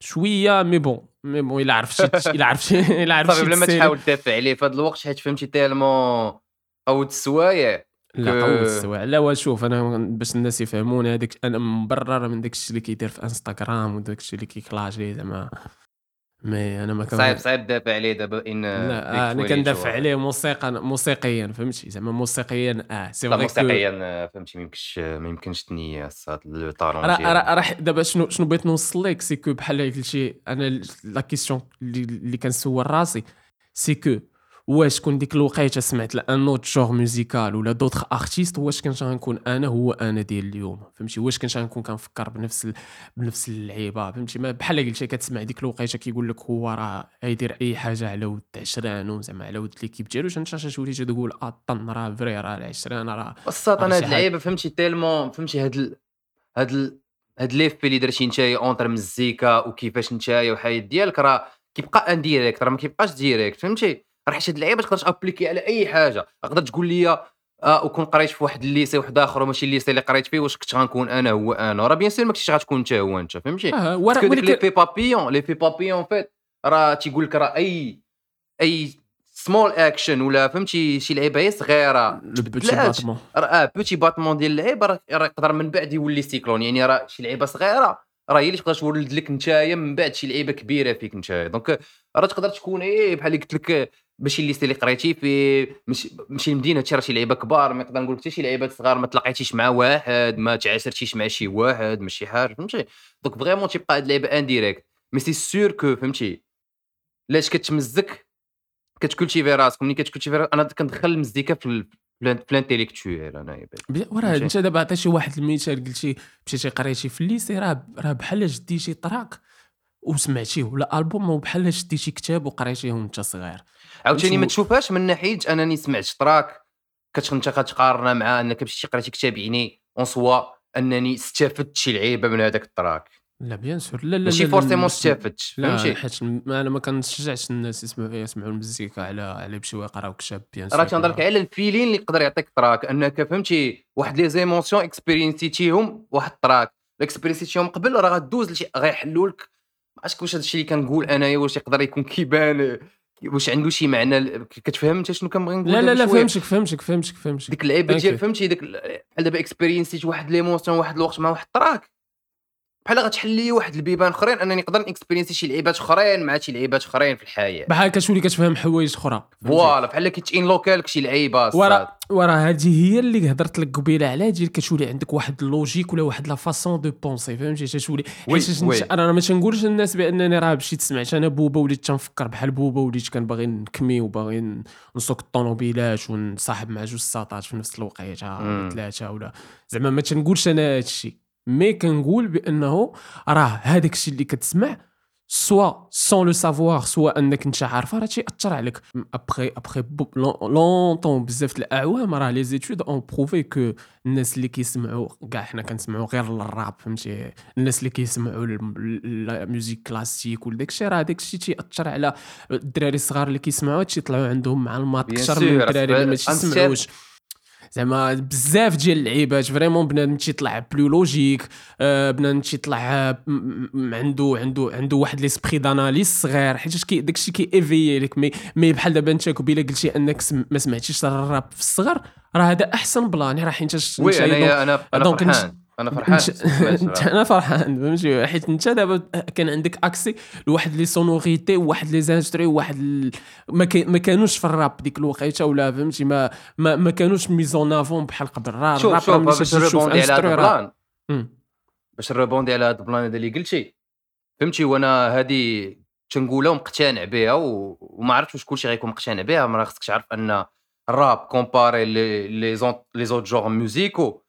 شوية mais bon. mais bon إلا عرفتي إلا عرفتي إلا عرفتي صافي بلا ما تحاول تدافع عليه في هذا الوقت حيت فهمتي tellement قود السوايع لا قوي السواع لا وشوف أنا باش الناس يفهموني هذاك أنا مبرر من داك الشيء اللي كيدير في إنستغرام وداك الشيء اللي كي clasher زعما. mais أنا ما كان صعيب صعيب تدافع عليه دابا إن لا آه أنا كندافع. عليه موسيقى موسيقيا فهمتي زعما موسيقيا آه c'est vrai موسيقيا آه، فهمتي ما يمكنش ما يمكنش ت nier le talent راه راه دابا شنو شنو بغيت نوصل لك c'est que بحال قلتي أنا la question اللي كنسول راسي c'est que واش كون ديك الوقيته سمعت ل un autre genre musical ولا d'autres artistes واش كنت غنكون أنا هو أنا ديال اليوم فهمتي واش كنت غنكون كنفكر بنفس ال... بنفس اللعيبه فهمتي ما بحال قلتي كتسمع ديك الوقيته كيقول لك هو راه يدير اي حاجة على ود عشران وزعما على ود l'équipe ديالو انت تولي تقول آه طن راه vrai راه العشران راه بساط أنا هاد. اللعيبه فهمتي tellement فهمتي هاد ال... هاد ال... هاد ليفبي اللي درتي نتايا entre مزيكا وكيفاش نتايا وحيد ديالك راه كيبقى indirect راه ما كيبقاش direct فهمتي راه حيت هاد اللعيبه تقدر ت appliquer على أي حاجة. تقدر تقول لي آه وكون قريت في واحد ال lycée واحد آخر وماشي الليسي اللي قريت فيه واش كنت غنكون أنا هو أنا؟ راه bien sûr ما كنتش غتكون انت هو أنت فهمتي؟ ديك ولكن- l'effet papillon l'effet papillon فيت راه تيقول لك راه أي أي small action ولا فهمتي شي لعيبة هي صغيرة. le petit تبدلات. battement راه آه petit battement ديال اللعيبة راه يقدر من بعد يولي cyclone يعني راه شي لعيبة صغيرة. راه هي اللي تقدر تولد لك نتايا من بعد شي لعيبة كبيرة فيك نتايا. donc راه تقدر تكون إيه بحال اللي قلت لك ماشي اللي اللي قريتي في ماشي المدينة راه شي لعيبة كبار ما نقدر نقول لك حتى شي لعيبات صغار ما تلاقيتيش مع واحد ما تعاشرتيش مع شي واحد ماشي حاجة فهمتي؟ donc vraiment تيبقى هاد اللعيبة indirecte mais c'est sûr que فهمتي؟ لاش كتمزك كت cultiver راسك ملي كت cultiver راسك أنا كندخل المزيكا في ال- في ال in- في ال intellectuel أنا يا بي. بي- وراه؟ انت دابا عطيتي واحد المثال قلتي مشيتي قريتي في ال lycée راه راه بحال شديتي track وسمعتيه ولا ألبوم وبحال شديتي كتاب وقريتيه وأنت صغير عاوتاني ما شو- تشوفهاش من ناحية أنني سمعت track كتش أنت كتقارنها مع أنك مشيتي قريتي كتاب يعني en soi أنني استفدت شي لعيبة من هذاك ال track لا bien sûr لا لا ماشي forcément استفدت فهمتي؟ حيت أنا ما كنشجعش الناس يسمعوا يسمعوا المزيكا على على يمشيو يقراو كتاب bien sûr. راه تنهضر لك على ال feeling اللي يقدر يعطيك track أنك فهمتي واحد les émotions experience يتيهم واحد ال track ال experience يتيهم قبل راه غدوز لشي غيحلوا لك. ما عرفتش واش هادشي اللي كنقول أنايا واش يقدر يكون كيبان واش عنده شي معنى كتفهم انت شنو كنبغي نقول؟ لا لا لا؟ فهمتك فهمتك فهمتك فهمتك. ديك اللعيبه ديال. فهمتي ديك ال- بحال دابا experience يت واحد l'émotion واحد الوقت مع واحد ال track بحال غتحل لي واحد البيبان اخرين انني نقدر ن experience ي شي لعيبات اخرين مع شي لعيبات اخرين في الحياة. بحال كتولي كتفهم حوايج أخرى؟ voilà بحال كيتين لوكال شي لعيبة ورا ورا هذه هي اللي هضرت لك قبيلة على ديال كتولي عندك واحد ال logique ولا واحد la façon de penser فهمتي؟ تتولي oui، حيت أنا ما تنقولش للناس بأنني راه مشيت سمعت. أنا Booba وليت تنفكر بحال Booba وليت كنبغي نكمي وباغي نسوق الطوموبيلات ونصاحب مع جوج ساطات في نفس الوقيتة. ولا ثلاثة ولا زعما ما تنقولش أنا هذا الشيء mais كنقول بانه راه هذاك الشيء اللي كتسمع soit sans le savoir soit انك انت عارفها راه تيأثر عليك après après longtemps بزاف الاعوام راه les études ont prouvé que الناس اللي كيسمعوا كاع حنا كنسمعوا غير الراب فهمتي الناس اللي كيسمعوا ال musique classique وداك الشيء راه داك الشيء تيأثر على الدراري الصغار اللي كيسمعوا تيطلعوا عندهم مع Bien أكثر من الدراري اللي ما تيسمعوش زعما بزاف ديال اللعيبات vraiment بنادم تيطلع plus logique آه، بنادم تيطلع آه، عنده عنده عنده واحد l'esprit d'analyse صغير حيت كي داكشي كي éveiller لك. مي مي بحال دابا انت قبيلة قلتي انك سم ما سمعتيش الراب في الصغر راه هذا أحسن plan. راه حيت انت oui أنا أنا أنا donc انت- فرحان أنا فرحان. أنا فرحان. فهمتي؟ حيت انت دابا كان عندك accès لواحد les sonorités وواحد les instrus وواحد. ما, كانوش في الراب ديك الوقيتة ولا فهمتي؟ ما ما, ما كانوش mis en avant بحال قبل. راه الراب شوف باش ن répondre على هذا ال plan. باش ن répondre على هذا ال plan هذا اللي قلتي. فهمتي؟ وأنا هذه تنقولها ومقتنع بها. وما عرفتش واش كلشي غيكون مقتنع بها. ما خصك تعرف أن الراب كومباري لي لي زوت جور ميوزيكو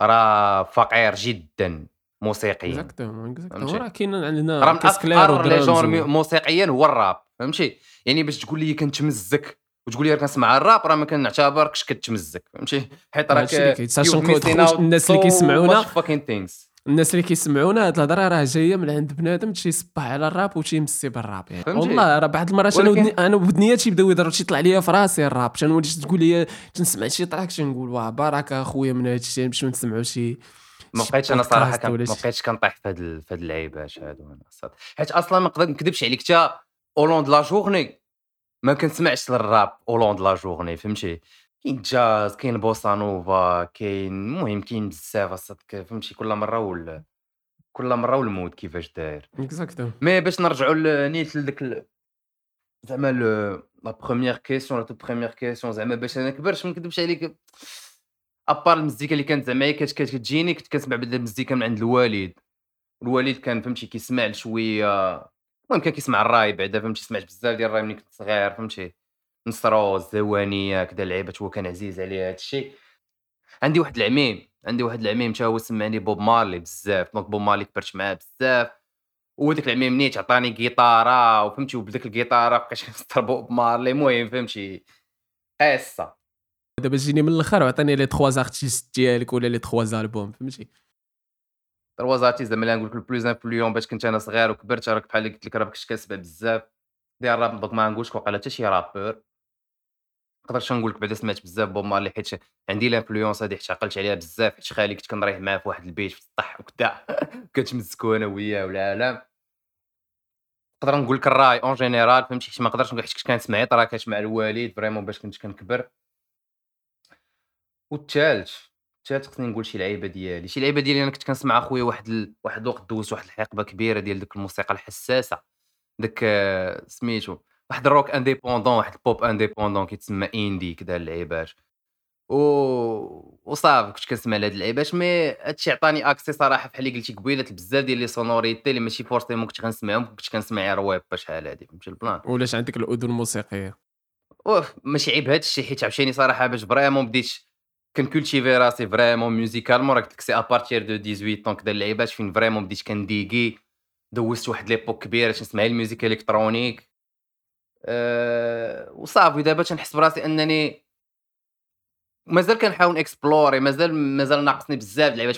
راه فقير جدا موسيقيا. exactement exactement؟ راه كاين عندنا راه من les genres موسيقيا هو الراب فهمتي؟ يعني باش تقول لي كنتمزك وتقول لي كنسمع الراب راه ما كنعتبركش كتمزك فهمتي؟ حيت راك الناس اللي كيسمعونا. الناس اللي كيسمعونا هاد الهضرة راه جاية من عند بنادم تيصبح على الراب وتيمسي بالراب يعني؟ والله راه بعض المرات أنا ودني أنا ودنيا تيبداو يضربوا تيطلع ليا في راسي الراب. تنولي تقول لي تنسمع شي track تنقول واه بارك أخويا من هادشي نمشيو نسمعوا شي ما بقيتش أنا صراحة كان ما بقيتش كنطيح في هاد ال- في هاد اللعيبات هادو. حيت أصلا ما نقدر نكذبش عليك حتى au long de la journée ما كنسمعش للراب au long de la journée فهمتي؟ كاين جاز كاين بوسا نوفا كاين المهم كاين بزاف اصاحبي فهمتي؟ كل مرة وال كل مرة وال mood كيفاش داير. exacto mais باش نرجعوا ل- نيت ال- زعما ل- la première question la toute première question زعما باش أنا كبرت ما نكذبش عليك. à part المزيكا اللي كانت زعما هي كتجيني كنت كنسمع بدا المزيكا من عند الوالد. الوالد كان فهمتي كيسمع شوية المهم كان كيسمع الراي بعدا فهمتي سمعت بزاف ديال الراي ملي كنت صغير فهمتي؟ نصرو زهوانية كذا لعيبات هو كان عزيز عليه هادشي عندي واحد العميم عندي واحد العميم تا هو سمعني بوب مارلي بزاف donc بوب مارلي كبرت معاه بزاف. وديك العميم نيت عطاني جيتاره وفهمتي وبديك الجيتاره بقيت كنستر بوب مارلي. المهم فهمتي قصة. دابا جيني من الأخر وعطيني les trois artistes ديالك ولا les trois albums فهمتي؟ trois artistes زعما نقول لك les plus influents باش كنت أنا صغير وكبرت راك بحال اللي قلت لك راه كنت كنسمع بزاف. ديال الراب donc ما نقولش وقيلا حتى شي rappeur نقدرش نقول لك بعدا سمعت بزاف بوب مارلي حيت عندي l'influence هذه حيت عقلت عليها بزاف حيت خالي كنت كنريح معاه في واحد البيت في السطح وكذا كنتمزكو أنا وياه والعالم نقدر نقول لك الراي en général فهمتي؟ حيت ما نقدرش نقول حيت كنت كنسمع track ات مع الوالد vraiment باش كنت كنكبر. والثالث الثالث خصني نقول شي لعيبة ديالي. شي لعيبة ديالي أنا كنت كنسمع أخويا واحد ال... واحد الوقت دوزت واحد الحقبة كبيرة ديال ديك الموسيقى الحساسة. داك آه، سميتو واحد الروك indépendant واحد البوب indépendant كيتسمى indie كذا اللعيبات و وصافي كنت كنسمع لهاد اللعيبات mais هادشي عطاني accès صراحة بحال اللي قلتي قبيلة بزاف ديال les sonorités اللي ماشي forcément كنت كنسمعهم كنت كنسمع غير ويب شحال هادي فهمتي ال plan؟ ولاش عندك الاذن الموسيقية؟ أوف ماشي عيب هاد الشيء حيت عاوتاني صراحة باش vraiment بديت كن cultiver راسي vraiment musicalement راه قلت لك c'est à partir de 18 donc كدا اللعيبات فين vraiment بديت كنديكي دوزت واحد l'époque كبيره تنسمع ال musique électronique أه وصافي دابا تنحس براسي أنني مازال كنحاول explorer مازال مازال ناقصني بزاف اللعيبات.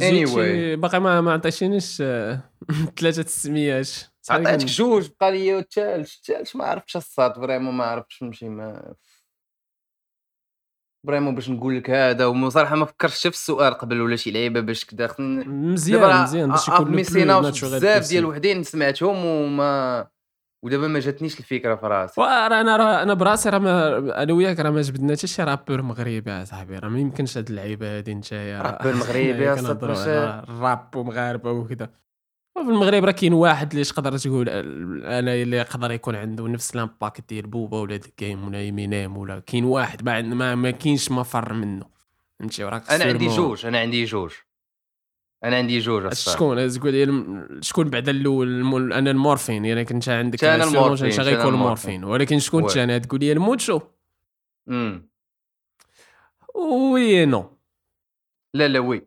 Anyway. باقي ما ما عطيتينيش آه، ثلاثة السميات صافي عطيتك جوج بقى لي الثالث الثالث ما عرفتش الصاد vraiment ما عرفتش نمشي ما vraiment باش نقول لك هذا وصراحة ما فكرتش في السؤال قبل ولا شي لعيبة باش كدا. مزيان مزيان باش يكون بزاف ديال وحدين سمعتهم وما ودابا ما جاتنيش الفكرة في راسي. وراه أنا راه أنا براسي راه أنا وياك راه ما جبدنا حتى شي rappeur مغربي اصاحبي راه ما يمكنش هاد اللعيبة هادي نتايا. rappeur مغربي على الراب ومغاربة وكذا وفي المغرب راه كاين واحد اللي تقدر تقول أنا اللي يقدر يكون عنده نفس l'impact ديال بوبا ولا الجيم ولا يمينيم ولا كاين واحد ما ما, ما كاينش مفر منه. فهمتي؟ وراك أنا عندي جوج أنا عندي جوج. أنا عندي جوج. شكون؟ تقول لي الم- شكون بعد الأول؟ أنا المورفين يعني كنت عندك sûrement المورفين، كان غيكون المورفين. ولكن شكون. الثاني تقول لي الموتشو. امم Oui non. لا لا oui.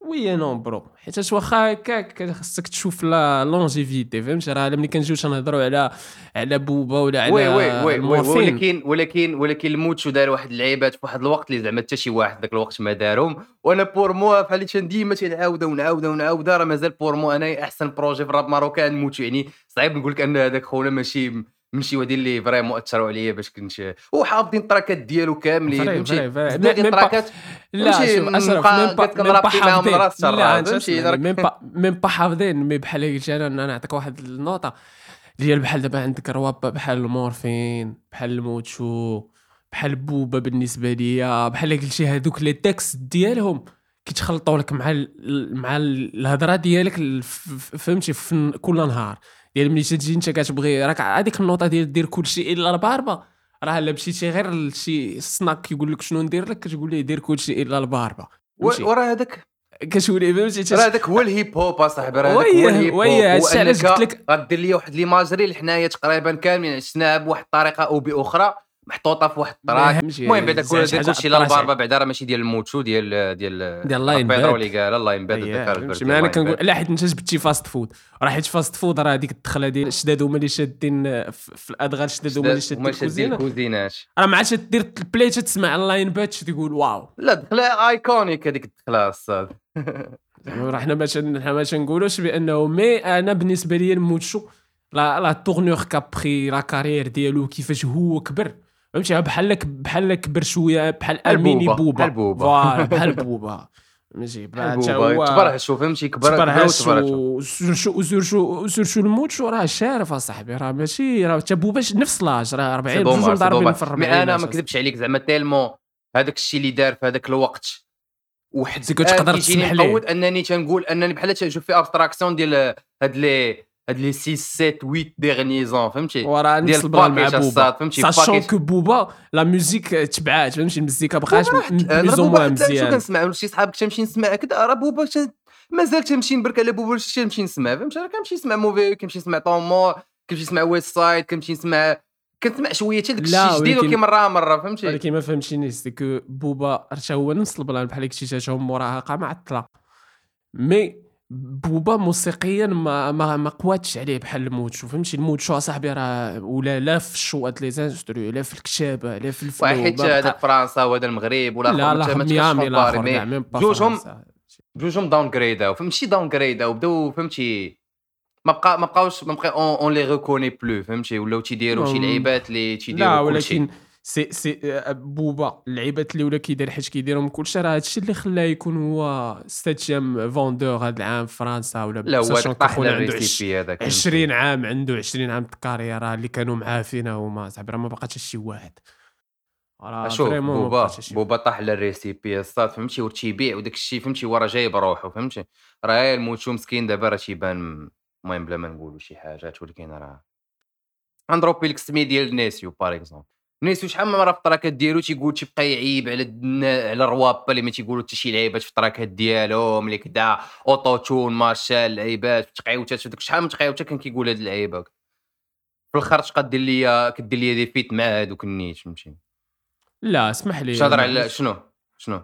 Oui non bro حيت واخا هكاك خصك تشوف la longévité فهمتي راه ملي كنجيو تنهضروا على على بوبا ولا على oui oui oui oui المورفين ولكن ولكن ولكن الموتشو دار واحد اللعيبات في واحد الوقت اللي زعما حتى شي واحد ذاك الوقت ما دارهم وأنا pour moi بحال اللي ديما تنعاودها ونعاودها ونعاودها راه مازال pour moi أنا احسن projet في ال rap marocain موتشو يعني صعيب نقول لك ان هذاك خونا ماشي من شي وادي اللي vraiment اثروا عليا باش كنت وحافظين التراكات ديالو كاملين فهمتي؟ Vrai- vrai. زدنا هاد même pas- التراكات لا شوف اشرف même pas même pas حافظين. لا فهمتي، même pas ميم با حافظين. mais بحال قلت أنا نعطيك واحد النوطه ديال بحال دابا عندك رواب بحال المورفين بحال الموتشو بحال بوبا بالنسبة ليا بحال قلتي هذوك les textes ديالهم كيتخلطوا لك مع ال مع ال- الهضرة ديالك فهمتي كل نهار. ديال ملي تجي انت كتبغي راك هذيك النوطه ديال دير كلشي إلا الباربه راه الا مشيتي غير لشي سناك كيقول لك شنو ندير لك كتقول ليه دير كلشي إلا الباربه؟ وراه هذاك كتولي فهمتي؟ راه هذاك هو ال hip hop اصاحبي راه هو ال hip hop. Oui، هادشي علاش قلت لك- غدير لي واحد l'imagerie حنايا تقريبا كاملين عشناها بواحد الطريقة أو بأخرى. محطوطة في واحد ال track المهم بعدا كل كلشي لا. الباربا بعدا راه ماشي ديال الموتشو ديال ديال ديال بيدرو باد. اللي قال ذكر فهمتي ما أنا كنقول لا حيت انت جبتي fast food راه حيت fast food راه هذيك الدخلة ديال شداد هما اللي شادين في في الأدغال شداد هما اللي شادين شادين الكوزينة. الكوزينات. راه ما عادش دير ال play تسمع ال line punch تقول واو. لا دخلة iconique هذيك الدخلة أستاذ. راه حنا ما تنقولوش بأنه mais أنا بالنسبة لي الموتشو لا la tournure qu'a pris la carrière ديالو كيفاش هو كبر. فهمتي؟ بحال بحال كبر شوية بحال اميني بوبا، بوبا بحال بوبا. ماشي هو تبرهشوا فهمتي؟ كبر وتبرهشوا وسورشو وسورشو وسورشو الموتشو راه شارف أصاحبي. راه ماشي راه تا بوباش نفس لاج راه 40 سي بجوج دوماج، سي مضاربين دوماج. في مي 40 أنا ما كذبش عليك زعما تيلمون هذاك الشيء اللي دار في هذاك الوقت. وحد سي كو تقدر تسمح ليه. مقود أنني تنقول أنني بحال تنشوف في ابستراكسيون ديال هاد لي هاد لي 6 7 8 ديغني زون فهمتي؟ وراه نفس البلان مع بوبا فهمتي؟ ساشون كو بوبا لا ميوزيك تبعات فهمتي المزيكا أو بوبا موان حتى شو مزيان كنسمع شي صحابك تمشي نسمع كذا راه بوبا مازال تمشي نبرك على بوبا شي تمشي نسمع فهمتي راه كنمشي نسمع موفي كنمشي نسمع طومور كنمشي نسمع ويست سايد كنمشي نسمع كنسمع شوية حتى داك الشيء جديد ولكن- مره مره فهمتي؟ ولكن ما فهمتينيش سي كو بوبا حتى هو نفس البلان بحال قلتي تا هو مراهقه معطله مي بوبا موسيقيا ما ما ما قواتش عليه بحال الموتشو فهمتي؟ الموتشو أصاحبي راه ولا لا في الشوات لي زانسترو لا في الكتابه لا في الفلو بقى- هذاك فرنسا وهذا المغرب ولا لا لا ميامي با جوجهم. جوجهم داون جريدا فهمتي؟ داون جريدا وبداو فهمتي؟ ما بقى ما بقاوش ما بقى اون لي ريكوني بلو فهمتي؟ ولاو تيديروا شي لعيبات اللي تيديروا لا. ولكن سي سي آه، بوبا اللعيبات اللي ولا كيدير حيت كيديرهم كلشي راه هادشي اللي خلاه يكون هو سيتيام فوندور هاد العام في فرنسا ولا لا هو طاح كيكون عنده عش- الريسيبي هذاك 20 عام عنده 20 عام الكاريرا اللي كانوا معاه فينا هما صاحبي راه ما بقاش شي واحد. راه شوف بوبا بوبا طاح على الريسيبي الصاد فهمتي وتيبيع وداك الشيء فهمتي وراه جاي بروحو فهمتي راه الموتشو مسكين دابا راه تيبان المهم بلا ما نقولوا شي حاجات ولكن راه غندروبي لك السمي ديال نيسيو باغ اكزومبل نيسيو شحال من مرة في التراكات ديالو تيقول تيبقى يعيب على على الروابا اللي ما تيقولوا حتى شي لعيبات في التراكات ديالهم اللي كدا أوتو تون مارشال لعيبات تقعيوتات وداك شحال من تقعيوتات كان كيقول هاد اللعيبة في الآخر تبقى دير ليا كدير ليا دي فيت مع هادوك النيت فهمتي؟ لا اسمح لي. تهضر على شنو؟ شنو؟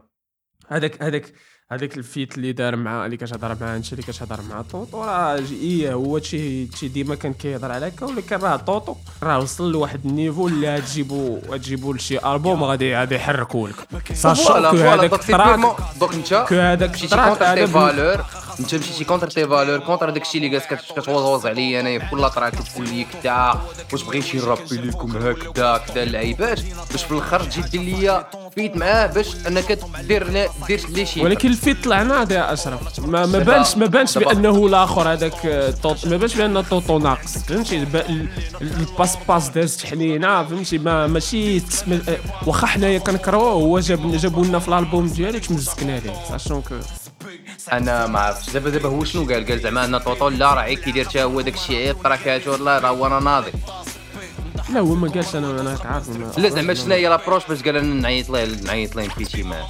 هذاك هذاك هذاك الفيت اللي دار مع اللي كتهضر مع انت اللي كتهضر مع طوطو راه إيه هو شي شي ديما كان كيهضر على هكا ولكن راه طوطو راه وصل لواحد النيفو اللي غتجيبو غتجيبو لشي ألبوم غادي غادي يحركوا لك ساشون كو هذاك دوك انت كو هذاك تي هذا فالور انت مشيتي كونتر تي فالور كونتر داك الشيء اللي جالس كت- كتوزوز عليا انايا في كل تراك كتقول لي كدا واش بغيتي نرابي لكم هكذا كدا اللعيبات باش في الآخر تجي دير ليا feat معاه باش انك دير دير لي شي ولكن ال feat طلع ناضي يا اشرف ما, ما بانش ما بانش بانه الآخر هذاك ما بانش بان طوطو ناقص فهمتي الب- ال- ال- الباس باس دازت حنينه فهمتي ما ماشي واخا حنايا كنكرهوه هو جاب جابوا لنا في الالبوم ديالو تمزكنا ليه sachant que أنا ما عرفتش دابا دابا هو شنو قال؟ قال زعما ان طوطو لا راه عيب كيدير حتى هو داك الشيء عيب تراكات ولا راه هو أنا ناضي. لا هو ما قالش أنا أنا عارف لا زعما شنو هي l'approche باش قال أنا نعيط ليه نعيط ليه نفيتي معاه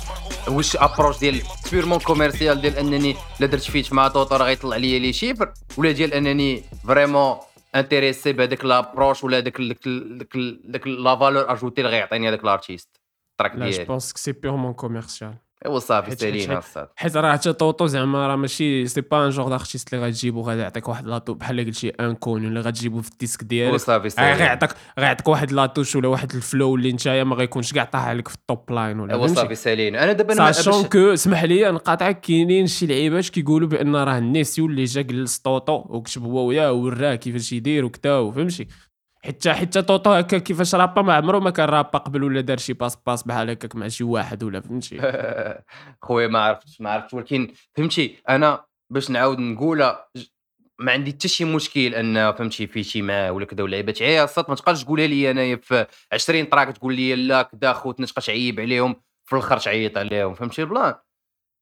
واش approche ديال purement commercial ديال أنني لا درت feat مع طوطو راه غيطلع لي les chiffres ولا ديال أنني vraiment intéressé بهذاك l'approche ولا داك داك داك la valeur ajoutée اللي غيعطيني هذاك ال artiste ال track لا جو ديالي pense que c'est purement commercial ايوا صافي حيت- الصاد حيت راه حتى طوطو زعما راه ماشي c'est pas un genre d'artiste اللي غتجيبو غادي يعطيك واحد l'atout بحال قلتي انكوني اللي غتجيبو في ال disque ديالك. وصافي غير سالينا غيعطيك غيعطيك واحد la touche ولا واحد ال flow اللي نتايا ما غيكونش كاع طاح عليك في ال topline ولا ايوا صافي سالينا أنا دابا ما- sachant que اسمح لي نقاطعك كاينين شي لعيبات كيقولوا بأن راه النيسيو اللي جا جلس طوطو وكتب هو وياه وراه كيفاش يدير وكتا فهمتي حتى حتى طوطو هكا كيفاش رابا ما عمرو ما كان رابا قبل ولا دار شي باس باس بحال هكاك مع شي واحد ولا فهمتي؟ خويا ما عرفتش ما عرفتش ولكن فهمتي أنا باش نعاود نقولها ما عندي حتى شي مشكل أن فهمتي في شي معاه ولا كذا ولا عيبات. عيا الصات ما تبقاش تقولها لي انايا في 20 track تقول لي لا كذا خوتنا تبقى تعيب عليهم في الآخر تعيط عليهم فهمتي؟ ال plan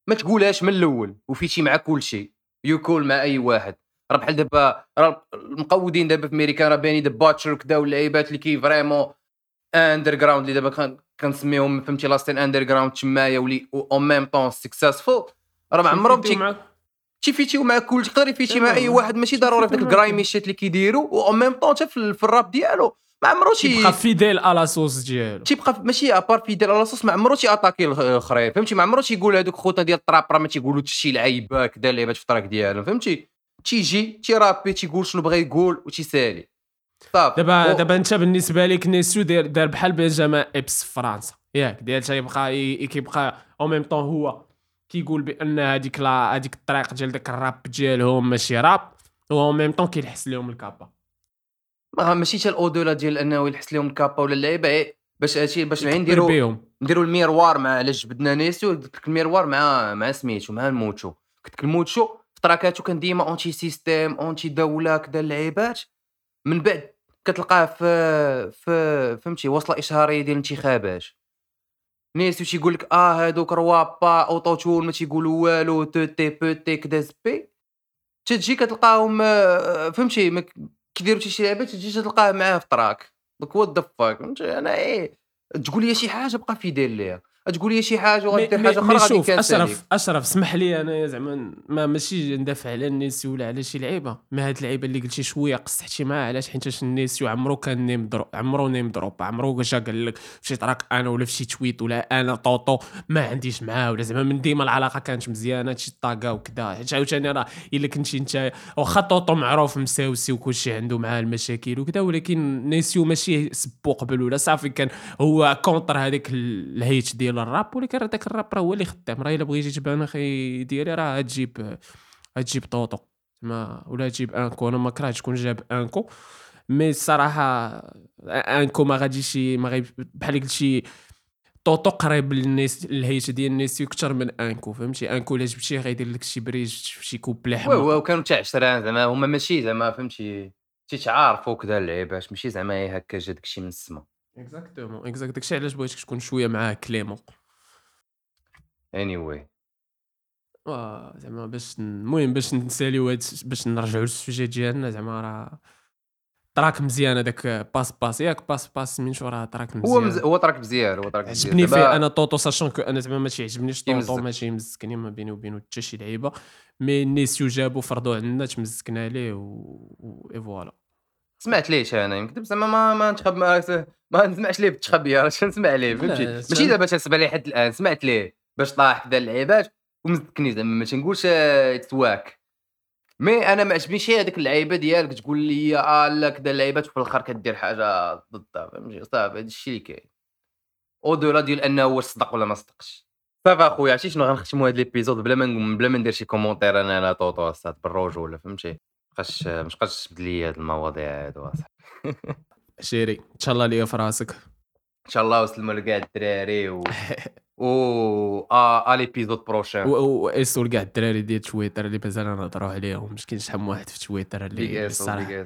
ما تقولهاش من الأول وفيتي مع كل شيء يكول مع أي واحد. راه بحال دابا راه المقودين دابا في أمريكا راه باينين دابا Butcher وكذا واللعيبات اللي كي vraiment underground اللي دابا كنسميهم فهمتي لاستين underground تمايا ولي en même temps successful راه ما عمرهم تي تي فيتيو مع كل تقدر يفيتي مع أي تمام. واحد ماشي ضروري في داك تمام. ال grimy shit اللي كيديروا en même temps حتى في الراب ديالو. ما عمرو شي تيبقى fidèle على صوص ديالو. تيبقى ماشي ابار في ديال la sauce ما عمرو تياتاكي الاخرين فهمتي؟ ما عمرو تيقول هذوك خوتنا ديال ال trap راه ما تيقولوا حتى شي لعيبه كذا لعيبات في ال track ديالهم فهمتي؟ تيجي تيرابي تيقول شنو بغى يقول وتيسالي صافي. دابا و- دابا انت بالنسبة لك نيسيو دار دار بحال بنجامين إبس في فرنسا. ياك ديال تيبقى كيبقى أو ميم طون هو كيقول بأن هذيك لا هذيك الطريق ديال داك الراب ديالهم ماشي راب و أو ميم طون كيلحس لهم الكابا. ما ماشي حتى ال au-delà ديال أنه يلحس لهم الكابا ولا اللعيبة إيه، باش هادشي باش نديرو نديرو ال miroir مع علاش جبدنا نيسو؟ ال miroir مع مع سميتو مع الموتشو قلت لك الموتشو تراكاتو كان ديما anti-système anti دولة كذا اللعيبات. من بعد كتلقاه في في فهمتي وصله اشهاريه ديال الانتخابات. نيسو تيقول لك آه هادوك روابا auto-tune ما تيقولوا والو تو تي بو تي كدا زبي تجي كتلقاهم آه، فهمتي كيديروا شي لعبه تجي تلقاه معاه في track donc what the fuck أنا إيه تقول لي شي حاجة بقى fidèle ليها تقول لي شي حاجة وغادير حاجة أخرى غادي شوف كنسالي اشرف اشرف اسمح لي أنا زعما ما ماشي ندافع على النيسيو ولا على شي لعيبة. ما هاد اللعيبة اللي قلتي شوية قصحتي معاه علاش؟ حيت النيسيو عمرو كان name drop عمرو name drop عمرو جا قال لك شي track أنا ولا في شي tweet ولا أنا طوطو ما عنديش معاه ولا زعما من ديما العلاقة كانت مزيانة شي طاقة وكذا حيت عاوتاني راه إلا كنتي أنت واخا طوطو معروف مساوسي وكلشي عنده معاه المشاكل وكذا ولكن نيسيو ماشي سبو قبل ولا صافي كان هو contre هذيك ال- ال hit ديال الراب ولكن راه داك الراب راه هو اللي خدام. راه إلا بغيتي تبان أخي ديالي راه تجيب تجيب طوطو. ما ولا تجيب أنكو. أنا ما كرهتش تكون جاب أنكو. mais الصراحة أنكو ما غاديش ما غي بحال قلتي طوطو قريب للناس ال hit ديال الناس أكثر من أنكو. فهمتي؟ أنكو إلا جبتيه غيدير لك شي bridge شي كوبلي وي حماق وي وكانوا تاع عشران. زعما هما ماشي زعما فهمتي تيتعارفوا كذا اللعيبات. ماشي زعما إيه هكا جا داكشي من السما. exactement exact داكشي علاش بغيتك تكون شوية معاه clément. anyway زعما باش المهم باش نساليو باش نرجعوا لل sujet ديالنا زعما راه track مزيان هذاك باس باس ياك باس باس من شو راه track هو مزيان. مز... هو track مزيان هو track مزيان. عجبني فيه أنا طوطو sachant que أنا زعما ما تيعجبنيش طوطو. ماشي يمزكني ما بيني وبينو حتى شي لعيبة. mais نيسيو جابو فرضو عندنا تمزكنا ليه و, و... voilà سمعت ليش أنا؟ يمكن زعما ما ما نتخب ما, ما نسمعش ليه بالتخبي راه نسمع ليه؟ فهمتي؟ ماشي دابا تنسمع ليه حد الآن. سمعت ليه؟ باش طاح كذا اللعيبات ومزكني زعما. ما تنقولش تواك mais أنا ما عجبنيش هذيك اللعيبه ديالك. تقول لي آه لا كذا اللعيبات وفي الآخر كدير حاجة ضدها. فهمتي؟ صافي هذا الشيء اللي كاين. au-delà ديال أنه واش صدق ولا ما صدقش. صافي اخويا عرفتي شنو غنختموا هذا l'épisode بلا ما بلا ما ندير شي commentaire أنا لا طوطو بالرجوله فهمتي؟ مابقاش مابقاش تبد لي هاد المواضيع هادو أصاحبي. شيري إن شاء الله ليا في راسك. إن شاء الله وسلموا لكاع الدراري و و ا ليبيزود بروشان واسول كاع الدراري ديال تويتر اللي مازال نهضروا عليهم. مسكين شحال من واحد في تويتر اللي الصراحه